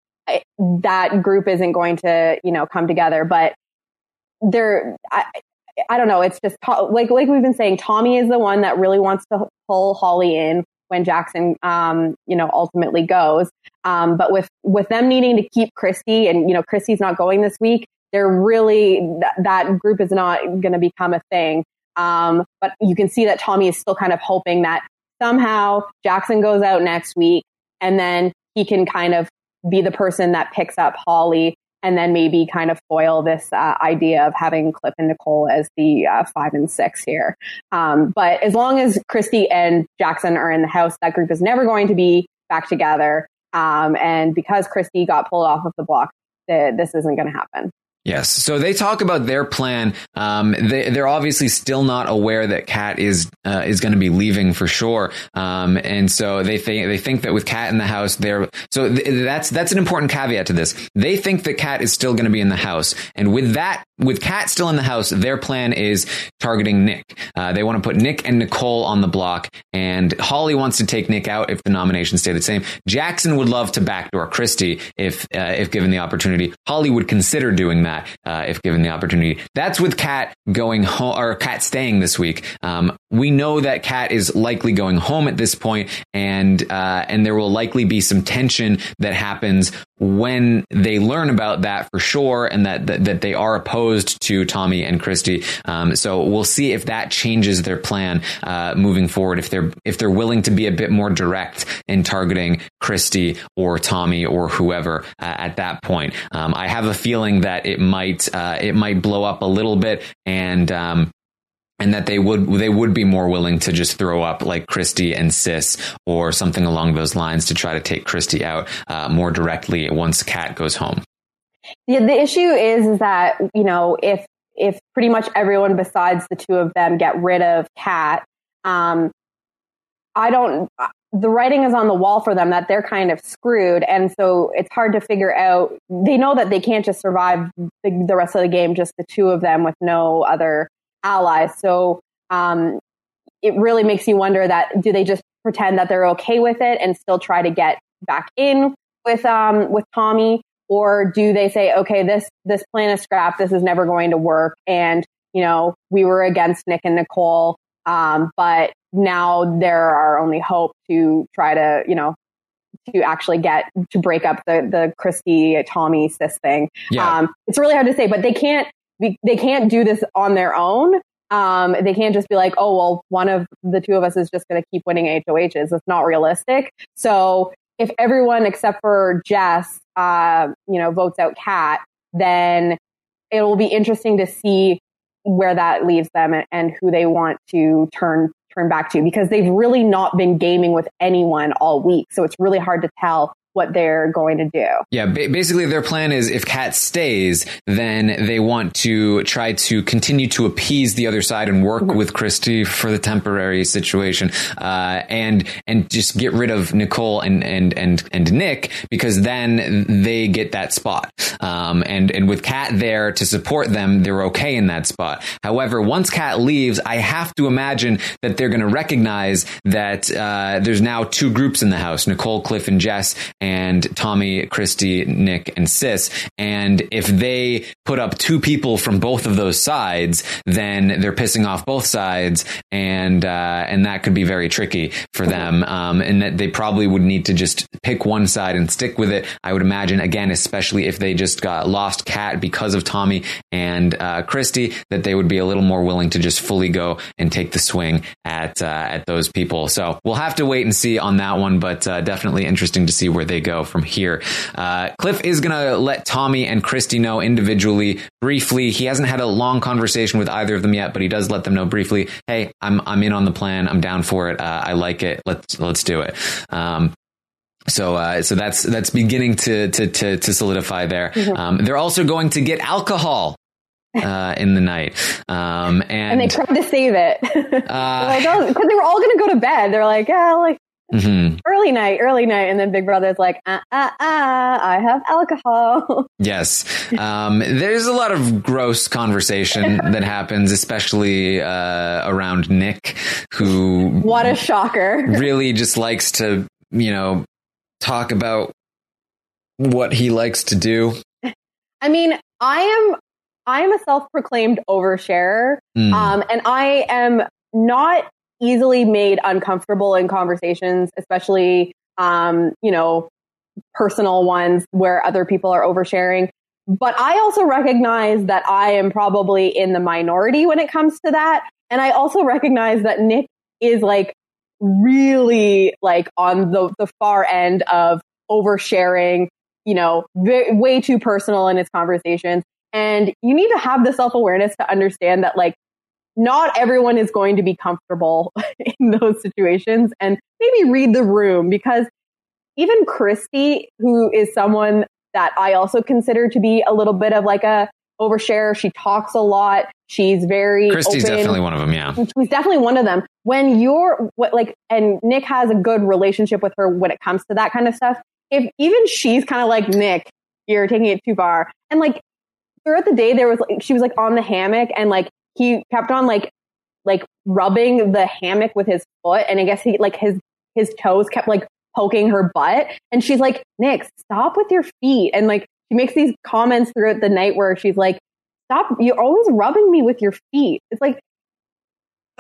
that group isn't going to, you know, come together. But they're, I, I don't know. It's just like, like we've been saying, Tommy is the one that really wants to pull Holly in when Jackson, um, you know, ultimately goes. Um, but with, with them needing to keep Christie and, you know, Christie's not going this week, they're really, th- that group is not going to become a thing. Um, but you can see that Tommy is still kind of hoping that somehow Jackson goes out next week and then he can kind of be the person that picks up Holly and then maybe kind of foil this uh, idea of having Cliff and Nicole as the uh, five and six here. Um, but as long as Christie and Jackson are in the house, that group is never going to be back together. Um, and because Christie got pulled off of the block, the, this isn't going to happen. Yes. So they talk about their plan. Um, they, are obviously still not aware that Kat is uh, is going to be leaving for sure. Um, and so they think they think that with Kat in the house, they're so th- that's that's an important caveat to this. They think that Kat is still going to be in the house, and with that, with Kat still in the house, their plan is targeting Nick. Uh, they want to put Nick and Nicole on the block, and Holly wants to take Nick out if the nominations stay the same. Jackson would love to backdoor Christie if uh, if given the opportunity. Holly would consider doing that that uh, if given the opportunity. That's with Kat going home or Kat staying this week. Um, we know that Kat is likely going home at this point, and uh, and there will likely be some tension that happens when they learn about that for sure, and that that, that they are opposed to Tommy and Christie. Um, so we'll see if that changes their plan uh, moving forward. If they're if they're willing to be a bit more direct in targeting Christie or Tommy or whoever uh, at that point. Um, I have a feeling that it might uh, it might blow up a little bit and. Um, and that they would they would be more willing to just throw up like Christie and Sis or something along those lines to try to take Christie out uh, more directly once Kat goes home. Yeah, the issue is, is that you know if if pretty much everyone besides the two of them get rid of Kat, um, I don't. The writing is on the wall for them that they're kind of screwed, and so it's hard to figure out. They know that they can't just survive the, the rest of the game, just the two of them with no other allies. So um, it really makes you wonder that do they just pretend that they're okay with it and still try to get back in with um, with Tommy, or do they say, okay, this this plan is scrapped, this is never going to work, and you know we were against Nick and Nicole, um, but now they're our only hope to try to you know to actually get to break up the the Christie Tommy sis thing. Yeah. Um, it's really hard to say, but they can't they can't do this on their own. Um, they can't just be like, oh, well, one of the two of us is just going to keep winning HOHs. It's not realistic. So if everyone except for Jess, uh, you know, votes out Kat, then it will be interesting to see where that leaves them and, and who they want to turn turn back to because they've really not been gaming with anyone all week. So it's really hard to tell what they're going to do. Yeah, basically their plan is if Kat stays, then they want to try to continue to appease the other side and work mm-hmm. with Christie for the temporary situation, uh, and and just get rid of Nicole and and and and Nick because then they get that spot. Um, and and with Kat there to support them, they're okay in that spot. However, once Kat leaves, I have to imagine that they're going to recognize that uh, there's now two groups in the house: Nicole, Cliff, and Jess and Tommy, Christie, Nick, and Sis. And if they put up two people from both of those sides, then they're pissing off both sides, and uh, and that could be very tricky for them. Um, and that they probably would need to just pick one side and stick with it. I would imagine again, especially if they just got lost Kat because of Tommy and uh, Christie, that they would be a little more willing to just fully go and take the swing at uh, at those people. So we'll have to wait and see on that one, but uh, definitely interesting to see where they go from here. Uh, Cliff is to let Tommy and Christie know individually, briefly. He hasn't had a long conversation with either of them yet, but he does let them know briefly. Hey, I'm I'm in on the plan. I'm down for it. Uh, I like it. Let's let's do it. Um, So, uh, so that's that's beginning to to to, to solidify there. Mhm. Um, they're also going to get alcohol uh, in the night, um, And (laughs) and, they tried to save it. (laughs) Uh, like, oh, because they were all going to go to bed. They're like, yeah, like mhm. early night, early night. And then Big Brother's like, uh, uh, uh, I have alcohol. (laughs) Yes. Um, there's a lot of gross conversation that happens, especially uh, around Nick, who what a shocker. really just likes to, you know, talk about what he likes to do. (laughs) I mean, I am I am a self-proclaimed oversharer, Mm. um, and I am not easily made uncomfortable in conversations, especially um, you know personal ones where other people are oversharing. But I also recognize that I am probably in the minority when it comes to that, and I also recognize that Nick is like really like on the the far end of oversharing you know, ve- way too personal in his conversations. And you need to have the self awareness to understand that, like, not everyone is going to be comfortable (laughs) in those situations and maybe read the room because even Christie, who is someone that I also consider to be a little bit of like a overshare, she talks a lot. She's very Christie's open. definitely one of them. Yeah. She's definitely one of them. When you're what like, and Nick has a good relationship with her when it comes to that kind of stuff. If even she's kind of like Nick, you're taking it too far. And like throughout the day, there was like, she was like on the hammock and like he kept on like, like rubbing the hammock with his foot. And I guess he like his, his toes kept like poking her butt. And she's like, Nick, stop with your feet. And like she makes these comments throughout the night where she's like, stop, you're always rubbing me with your feet. It's like,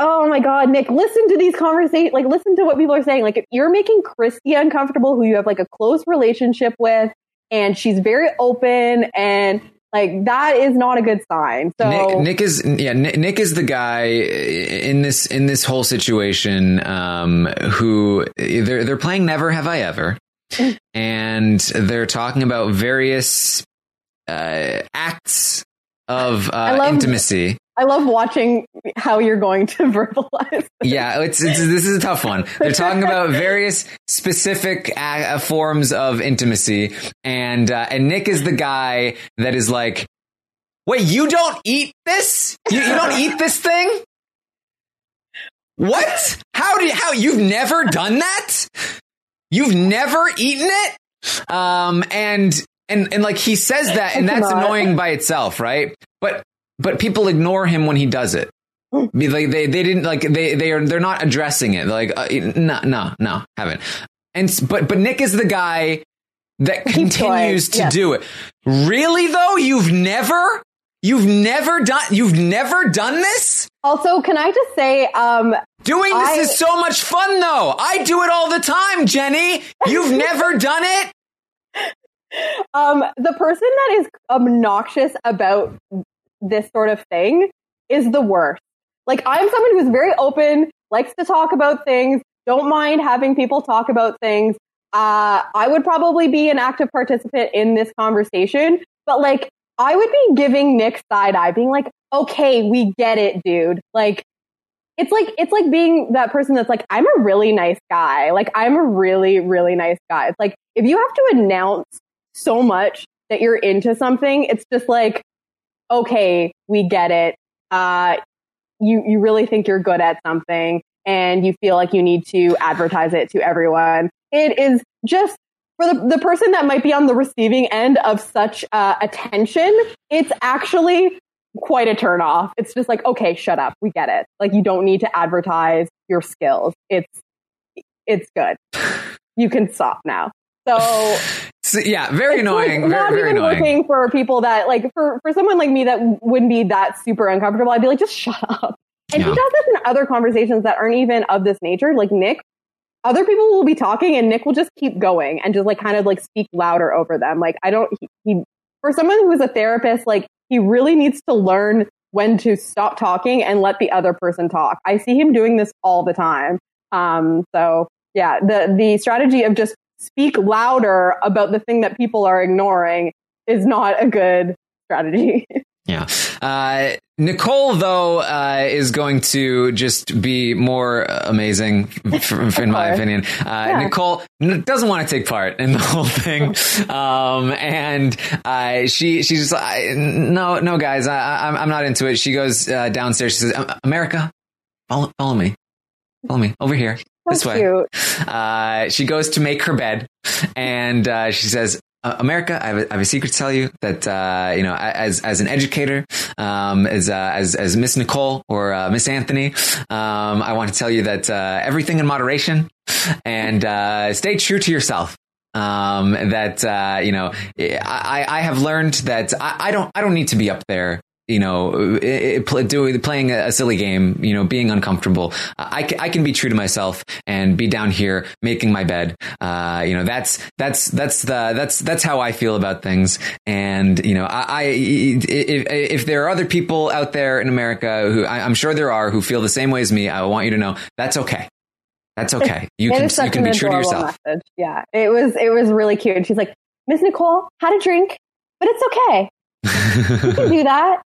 Oh my God, Nick, listen to these conversations. Like, listen to what people are saying. Like, if you're making Christie uncomfortable, who you have like a close relationship with, and she's very open, and like, that is not a good sign. So, Nick, Nick is yeah. Nick, Nick is the guy in this in this whole situation um, who they're they're playing Never Have I Ever, and they're talking about various uh, acts of uh, love- intimacy. I love watching how you're going to (laughs) verbalize. Yeah, it's, it's this is a tough one. They're talking about (laughs) various specific uh, forms of intimacy, and uh, and Nick is the guy that is like, wait, you don't eat this? You, you don't eat this thing? What? How do you, how you've never done that? You've never eaten it? Um, and and and like he says that, and that's annoying by itself, right? But but people ignore him when he does it. Like they they didn't like they they are they're not addressing it. They're like uh, no no no haven't. And but but Nick is the guy that continues to yes. do it. Really though, you've never you've never done you've never done this. Also, can I just say, um, Doing this I- is so much fun though. I do it all the time, Jenny. You've (laughs) never done it. um, the person that is obnoxious about this sort of thing is the worst. Like, I'm someone who's very open, likes to talk about things, don't mind having people talk about things. Uh, I would probably be an active participant in this conversation, but like, I would be giving Nick side eye, being like, okay, we get it, dude. Like, it's like it's like being that person that's like I'm a really nice guy. Like I'm a really really nice guy. It's like if you have to announce so much that you're into something, it's just like okay, we get it. Uh you you really think you're good at something and you feel like you need to advertise it to everyone. It is just for the, the person that might be on the receiving end of such uh, attention, it's actually quite a turn off. It's just like, okay, shut up. We get it. Like you don't need to advertise your skills. It's it's good. You can stop now. So (laughs) So, yeah, very annoying. Like, very, not very even annoying. working for people that like for for someone like me that wouldn't be that super uncomfortable. I'd be like, just shut up. And he does this in other conversations that aren't even of this nature. Like Nick, other people will be talking, and Nick will just keep going and just like kind of like speak louder over them. Like I don't. He, he for someone who is a therapist, like he really needs to learn when to stop talking and let the other person talk. I see him doing this all the time. Um, so yeah, the the strategy of just speak louder about the thing that people are ignoring is not a good strategy. (laughs) Yeah. Uh, Nicole, though, uh, is going to just be more amazing, in my opinion. Uh, Nicole doesn't want to take part in the (laughs) whole thing, um, and uh, she she's just like, no, no, guys, I, I'm- I'm not into it. She goes uh, downstairs. She says, "America, follow, follow me, follow me over here, this way." Uh, she goes to make her bed, and uh, she says, uh, "America, I have, a, I have a secret to tell you that uh, you know, as as an educator, um, as uh, as as Miss Nicole or uh, Miss Anthony, um, I want to tell you that uh, everything in moderation, and uh, stay true to yourself." Um, that you know, I, I have learned that I, I don't I don't need to be up there you know, i- i- doing playing a silly game, you know, being uncomfortable. I can, I can be true to myself and be down here making my bed. Uh, you know, that's that's that's the that's that's how I feel about things. And you know, I, I if, if there are other people out there in America who I, I'm sure there are who feel the same way as me, I want you to know that's okay. That's okay. You can you can be true to yourself. Message. Yeah, it was it was really cute. She's like, Miss Nicole had a drink, but it's okay. You can do (laughs) that,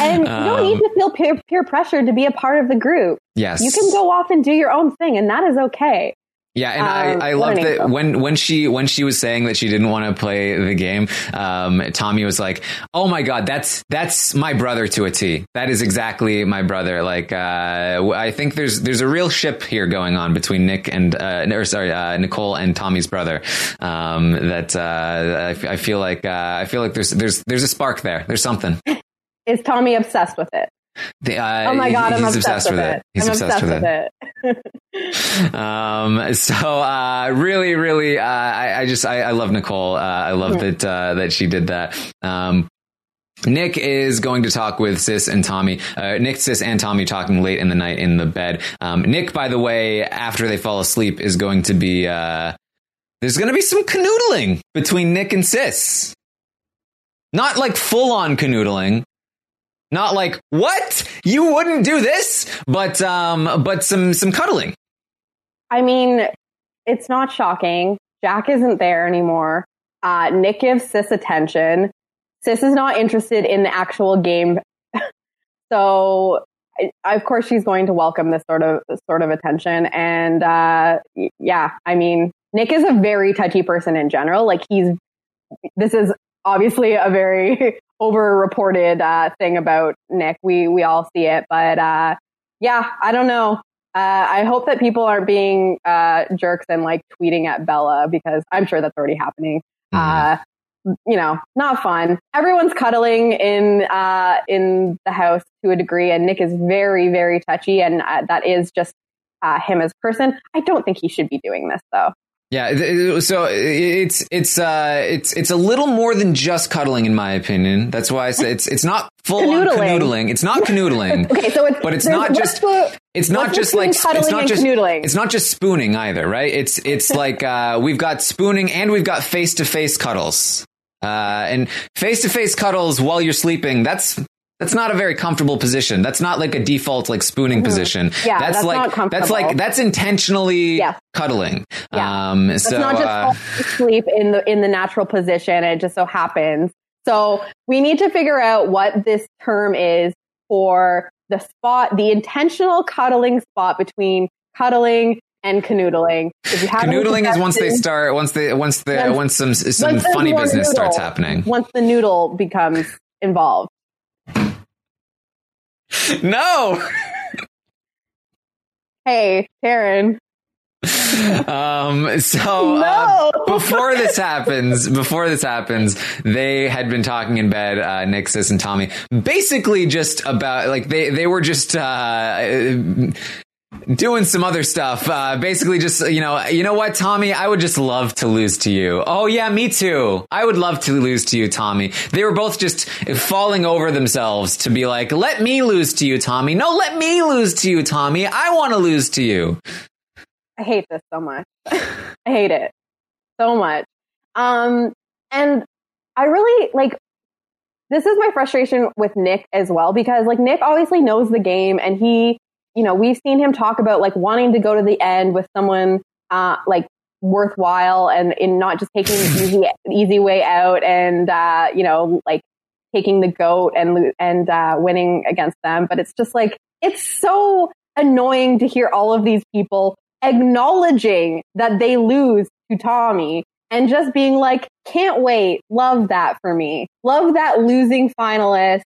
and you don't need Um, to feel peer, peer pressure to be a part of the group. Yes. you can go off and do your own thing, and that is okay. Yeah, and Um, I, I what love an that when when she when she was saying that she didn't want to play the game, um, Tommy was like, "Oh my god, that's that's my brother to a T. That is exactly my brother." Like, uh, I think there's there's a real ship here going on between Nick and uh, or sorry uh, Nicole and Tommy's brother. Um, that uh, I, I feel like uh, I feel like there's there's there's a spark there. There's something. Is Tommy obsessed with it? The, uh, oh my god, I'm he's obsessed, with it. He's I'm obsessed, with it. it. (laughs) um so uh really really uh i, I just I, I love nicole uh i love Yeah. that uh that she did that um Nick is going to talk with Sis and Tommy. Uh, Nick, Sis, and Tommy talking late in the night in the bed. Um, Nick, by the way, after they fall asleep, is going to be uh, there's going to be some canoodling between Nick and Sis. Not like full on canoodling, not like what you wouldn't do this, but um, but some some cuddling. I mean, it's not shocking. Jack isn't there anymore. Uh, Nick gives Sis attention. Sis is not interested in the actual game, (laughs) so I, of course she's going to welcome this sort of sort of attention. And uh, yeah, I mean, Nick is a very touchy person in general. Like he's this is obviously a very over-reported uh, thing about Nick. We we all see it, but uh, yeah, I don't know. Uh, I hope that people aren't being uh, jerks and like tweeting at Bella because I'm sure that's already happening. Uh, you know, not fun. Everyone's cuddling in uh, in the house to a degree, and Nick is very, very touchy, and uh, that is just uh, him as a person. I don't think he should be doing this though. Yeah, so it's it's uh it's it's a little more than just cuddling, in my opinion. That's why I say it's it's not full on Canoodling. canoodling. It's not (laughs) canoodling. Okay, so it's but it's not just the- it's not just like it's not just canoodling? it's not just spooning either, right? It's it's (laughs) like uh, we've got spooning and we've got face to face cuddles. Uh, and face to face cuddles while you're sleeping. That's that's not a very comfortable position. That's not like a default like spooning position. Mm-hmm. Yeah, that's, that's like not that's like that's intentionally Yes. cuddling. Yeah. Um, That's so not just uh, fall asleep in the in the natural position. It just so happens. So we need to figure out what this term is for the spot, the intentional cuddling spot between cuddling and canoodling. If you have canoodling is once they start once they once the Once- once some some funny business starts happening. Once the noodle becomes involved. (laughs) No. Hey, Taryn. um so (laughs) uh, before this happens before this happens they had been talking in bed uh nick sis and tommy basically just about like they they were just uh doing some other stuff uh basically just you know you know what tommy? I would just love to lose to you. Oh yeah me too. I would love to lose to you tommy. They were both just falling over themselves to be like let me lose to you tommy. No let me lose to you tommy. I want to lose to you. I hate this so much. (laughs) I hate it so much. Um, and I really like this is my frustration with Nick as well because like Nick obviously knows the game and he, you know, we've seen him talk about like wanting to go to the end with someone uh like worthwhile and in not just taking the easy easy way out and uh you know like taking the goat and and uh, winning against them. But it's just like it's so annoying to hear all of these people acknowledging that they lose to Tommy and just being like, can't wait. Love that for me. Love that losing finalist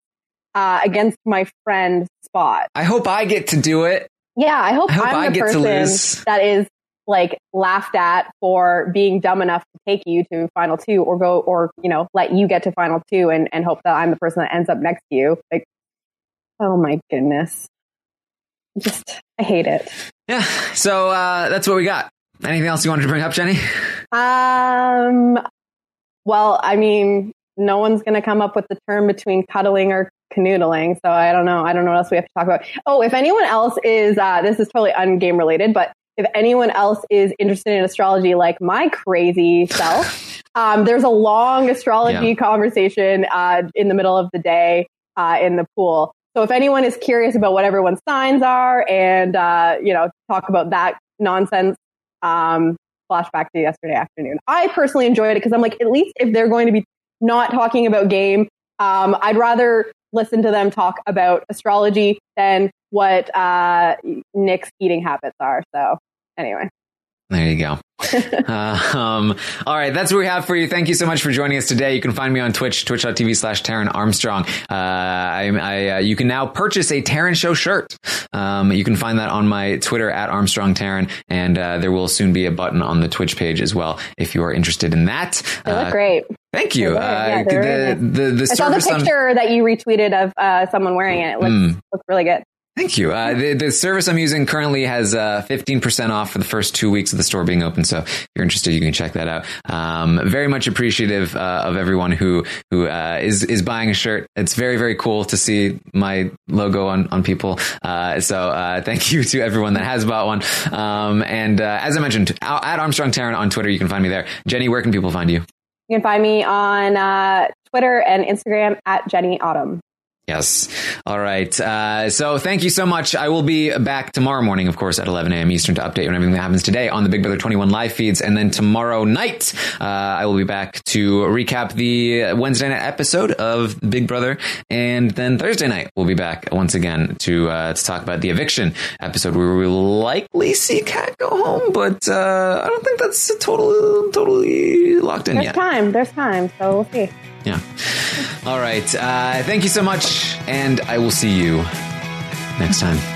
uh, against my friend spot. I hope I get to do it. Yeah, I hope, I hope I'm I the get to person lose. that is like laughed at for being dumb enough to take you to final two or go or, you know, let you get to final two and, and hope that I'm the person that ends up next to you. Like, oh my goodness. Just, I hate it. Yeah. So uh, that's what we got. Anything else you wanted to bring up, Jenny? Um, well, I mean, no one's going to come up with the term between cuddling or canoodling. So I don't know. I don't know what else we have to talk about. Oh, if anyone else is, uh, this is totally ungame related, but if anyone else is interested in astrology, like my crazy self, (laughs) um, there's a long astrology Yeah. conversation uh, in the middle of the day uh, in the pool. So if anyone is curious about what everyone's signs are and, uh, you know, talk about that nonsense, um, flashback to yesterday afternoon. I personally enjoyed it because I'm like, at least if they're going to be not talking about game, um, I'd rather listen to them talk about astrology than what uh, Nick's eating habits are. So anyway. There you go. (laughs) uh, um, all right, that's what we have for you. Thank you so much for joining us today. You can find me on Twitch, twitch.tv slash Taryn Armstrong. Uh, I, I, uh, you can now purchase a Taryn Show shirt. Um, you can find that on my Twitter at Armstrong Taryn, and uh, there will soon be a button on the Twitch page as well if you are interested in that. They look Uh, great. Thank you. Yeah, uh, they were the, the, the, I saw the service on- picture that you retweeted of uh, someone wearing it. It looks, Mm. looks really good. Thank you. Uh, the, the service I'm using currently has uh, 15% off for the first two weeks of the store being open. So if you're interested, you can check that out. Um, very much appreciative uh, of everyone who who uh, is is buying a shirt. It's very very cool to see my logo on on people. Uh, so uh, thank you to everyone that has bought one. Um, and uh, as I mentioned, at Armstrong Taryn on Twitter, you can find me there. Jenny, where can people find you? You can find me on uh, Twitter and Instagram at Jenny Autumn. Yes. All right. Uh, so thank you so much. I will be back tomorrow morning, of course, at 11 a.m. Eastern to update on everything that happens today on the Big Brother 21 live feeds. And then tomorrow night, uh, I will be back to recap the Wednesday night episode of Big Brother. And then Thursday night, we'll be back once again to, uh, to talk about the eviction episode where we will likely see Kat go home, but, uh, I don't think that's totally, totally locked in There's yet. time. There's time. So we'll see. Yeah. All right. Uh, thank you so much, and I will see you next time.